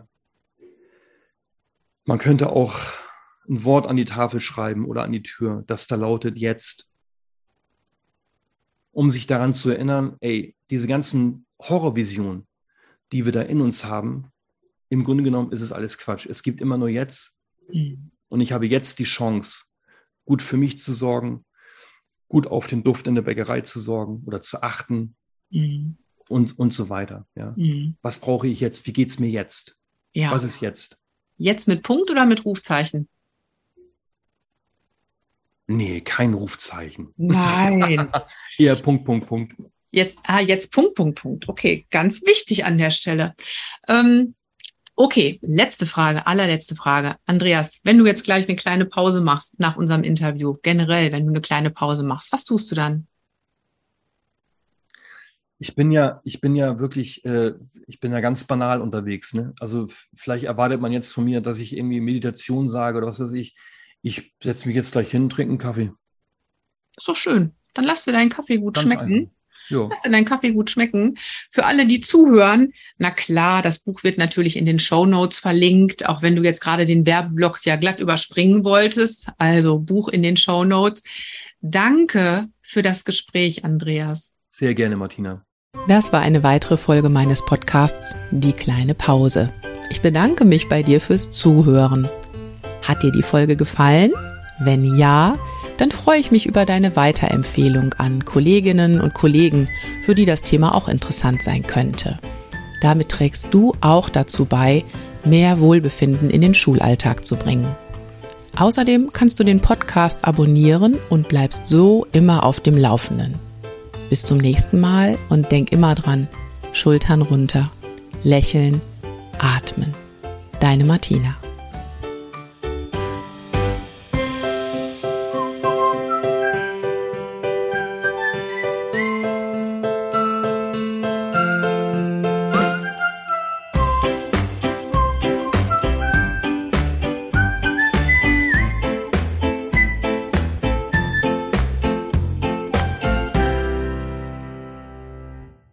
man könnte auch ein Wort an die Tafel schreiben oder an die Tür, das da lautet jetzt. Um sich daran zu erinnern, ey, diese ganzen Horrorvisionen, die wir da in uns haben, im Grunde genommen ist es alles Quatsch. Es gibt immer nur jetzt. Mhm. Und ich habe jetzt die Chance, gut für mich zu sorgen, gut auf den Duft in der Bäckerei zu sorgen oder zu achten mhm. und, und so weiter. Ja. Mhm. Was brauche ich jetzt? Wie geht es mir jetzt? Ja. Was ist jetzt? Jetzt mit Punkt oder mit Rufzeichen? Nee, kein Rufzeichen. Nein. Eher Punkt, Punkt, Punkt. Jetzt, ah, jetzt Punkt, Punkt, Punkt. Okay, ganz wichtig an der Stelle. Ähm, okay, letzte Frage, allerletzte Frage. Andreas, wenn du jetzt gleich eine kleine Pause machst nach unserem Interview, generell, wenn du eine kleine Pause machst, was tust du dann? Ich bin ja, ich bin ja wirklich, äh, ich bin ja ganz banal unterwegs. Ne? Also vielleicht erwartet man jetzt von mir, dass ich irgendwie Meditation sage oder was weiß ich ich setze mich jetzt gleich hin, trinke einen Kaffee. Ist doch schön. Dann lass dir deinen Kaffee gut Ganz schmecken. Einfach. Lass dir deinen Kaffee gut schmecken. Für alle, die zuhören, na klar, das Buch wird natürlich in den Show Notes verlinkt, auch wenn du jetzt gerade den Werbeblock ja glatt überspringen wolltest. Also Buch in den Show Notes. Danke für das Gespräch, Andreas. Sehr gerne, Martina. Das war eine weitere Folge meines Podcasts Die kleine Pause. Ich bedanke mich bei dir fürs Zuhören. Hat dir die Folge gefallen? Wenn ja, dann freue ich mich über deine Weiterempfehlung an Kolleginnen und Kollegen, für die das Thema auch interessant sein könnte. Damit trägst du auch dazu bei, mehr Wohlbefinden in den Schulalltag zu bringen. Außerdem kannst du den Podcast abonnieren und bleibst so immer auf dem Laufenden. Bis zum nächsten Mal und denk immer dran, Schultern runter, lächeln, atmen. Deine Martina.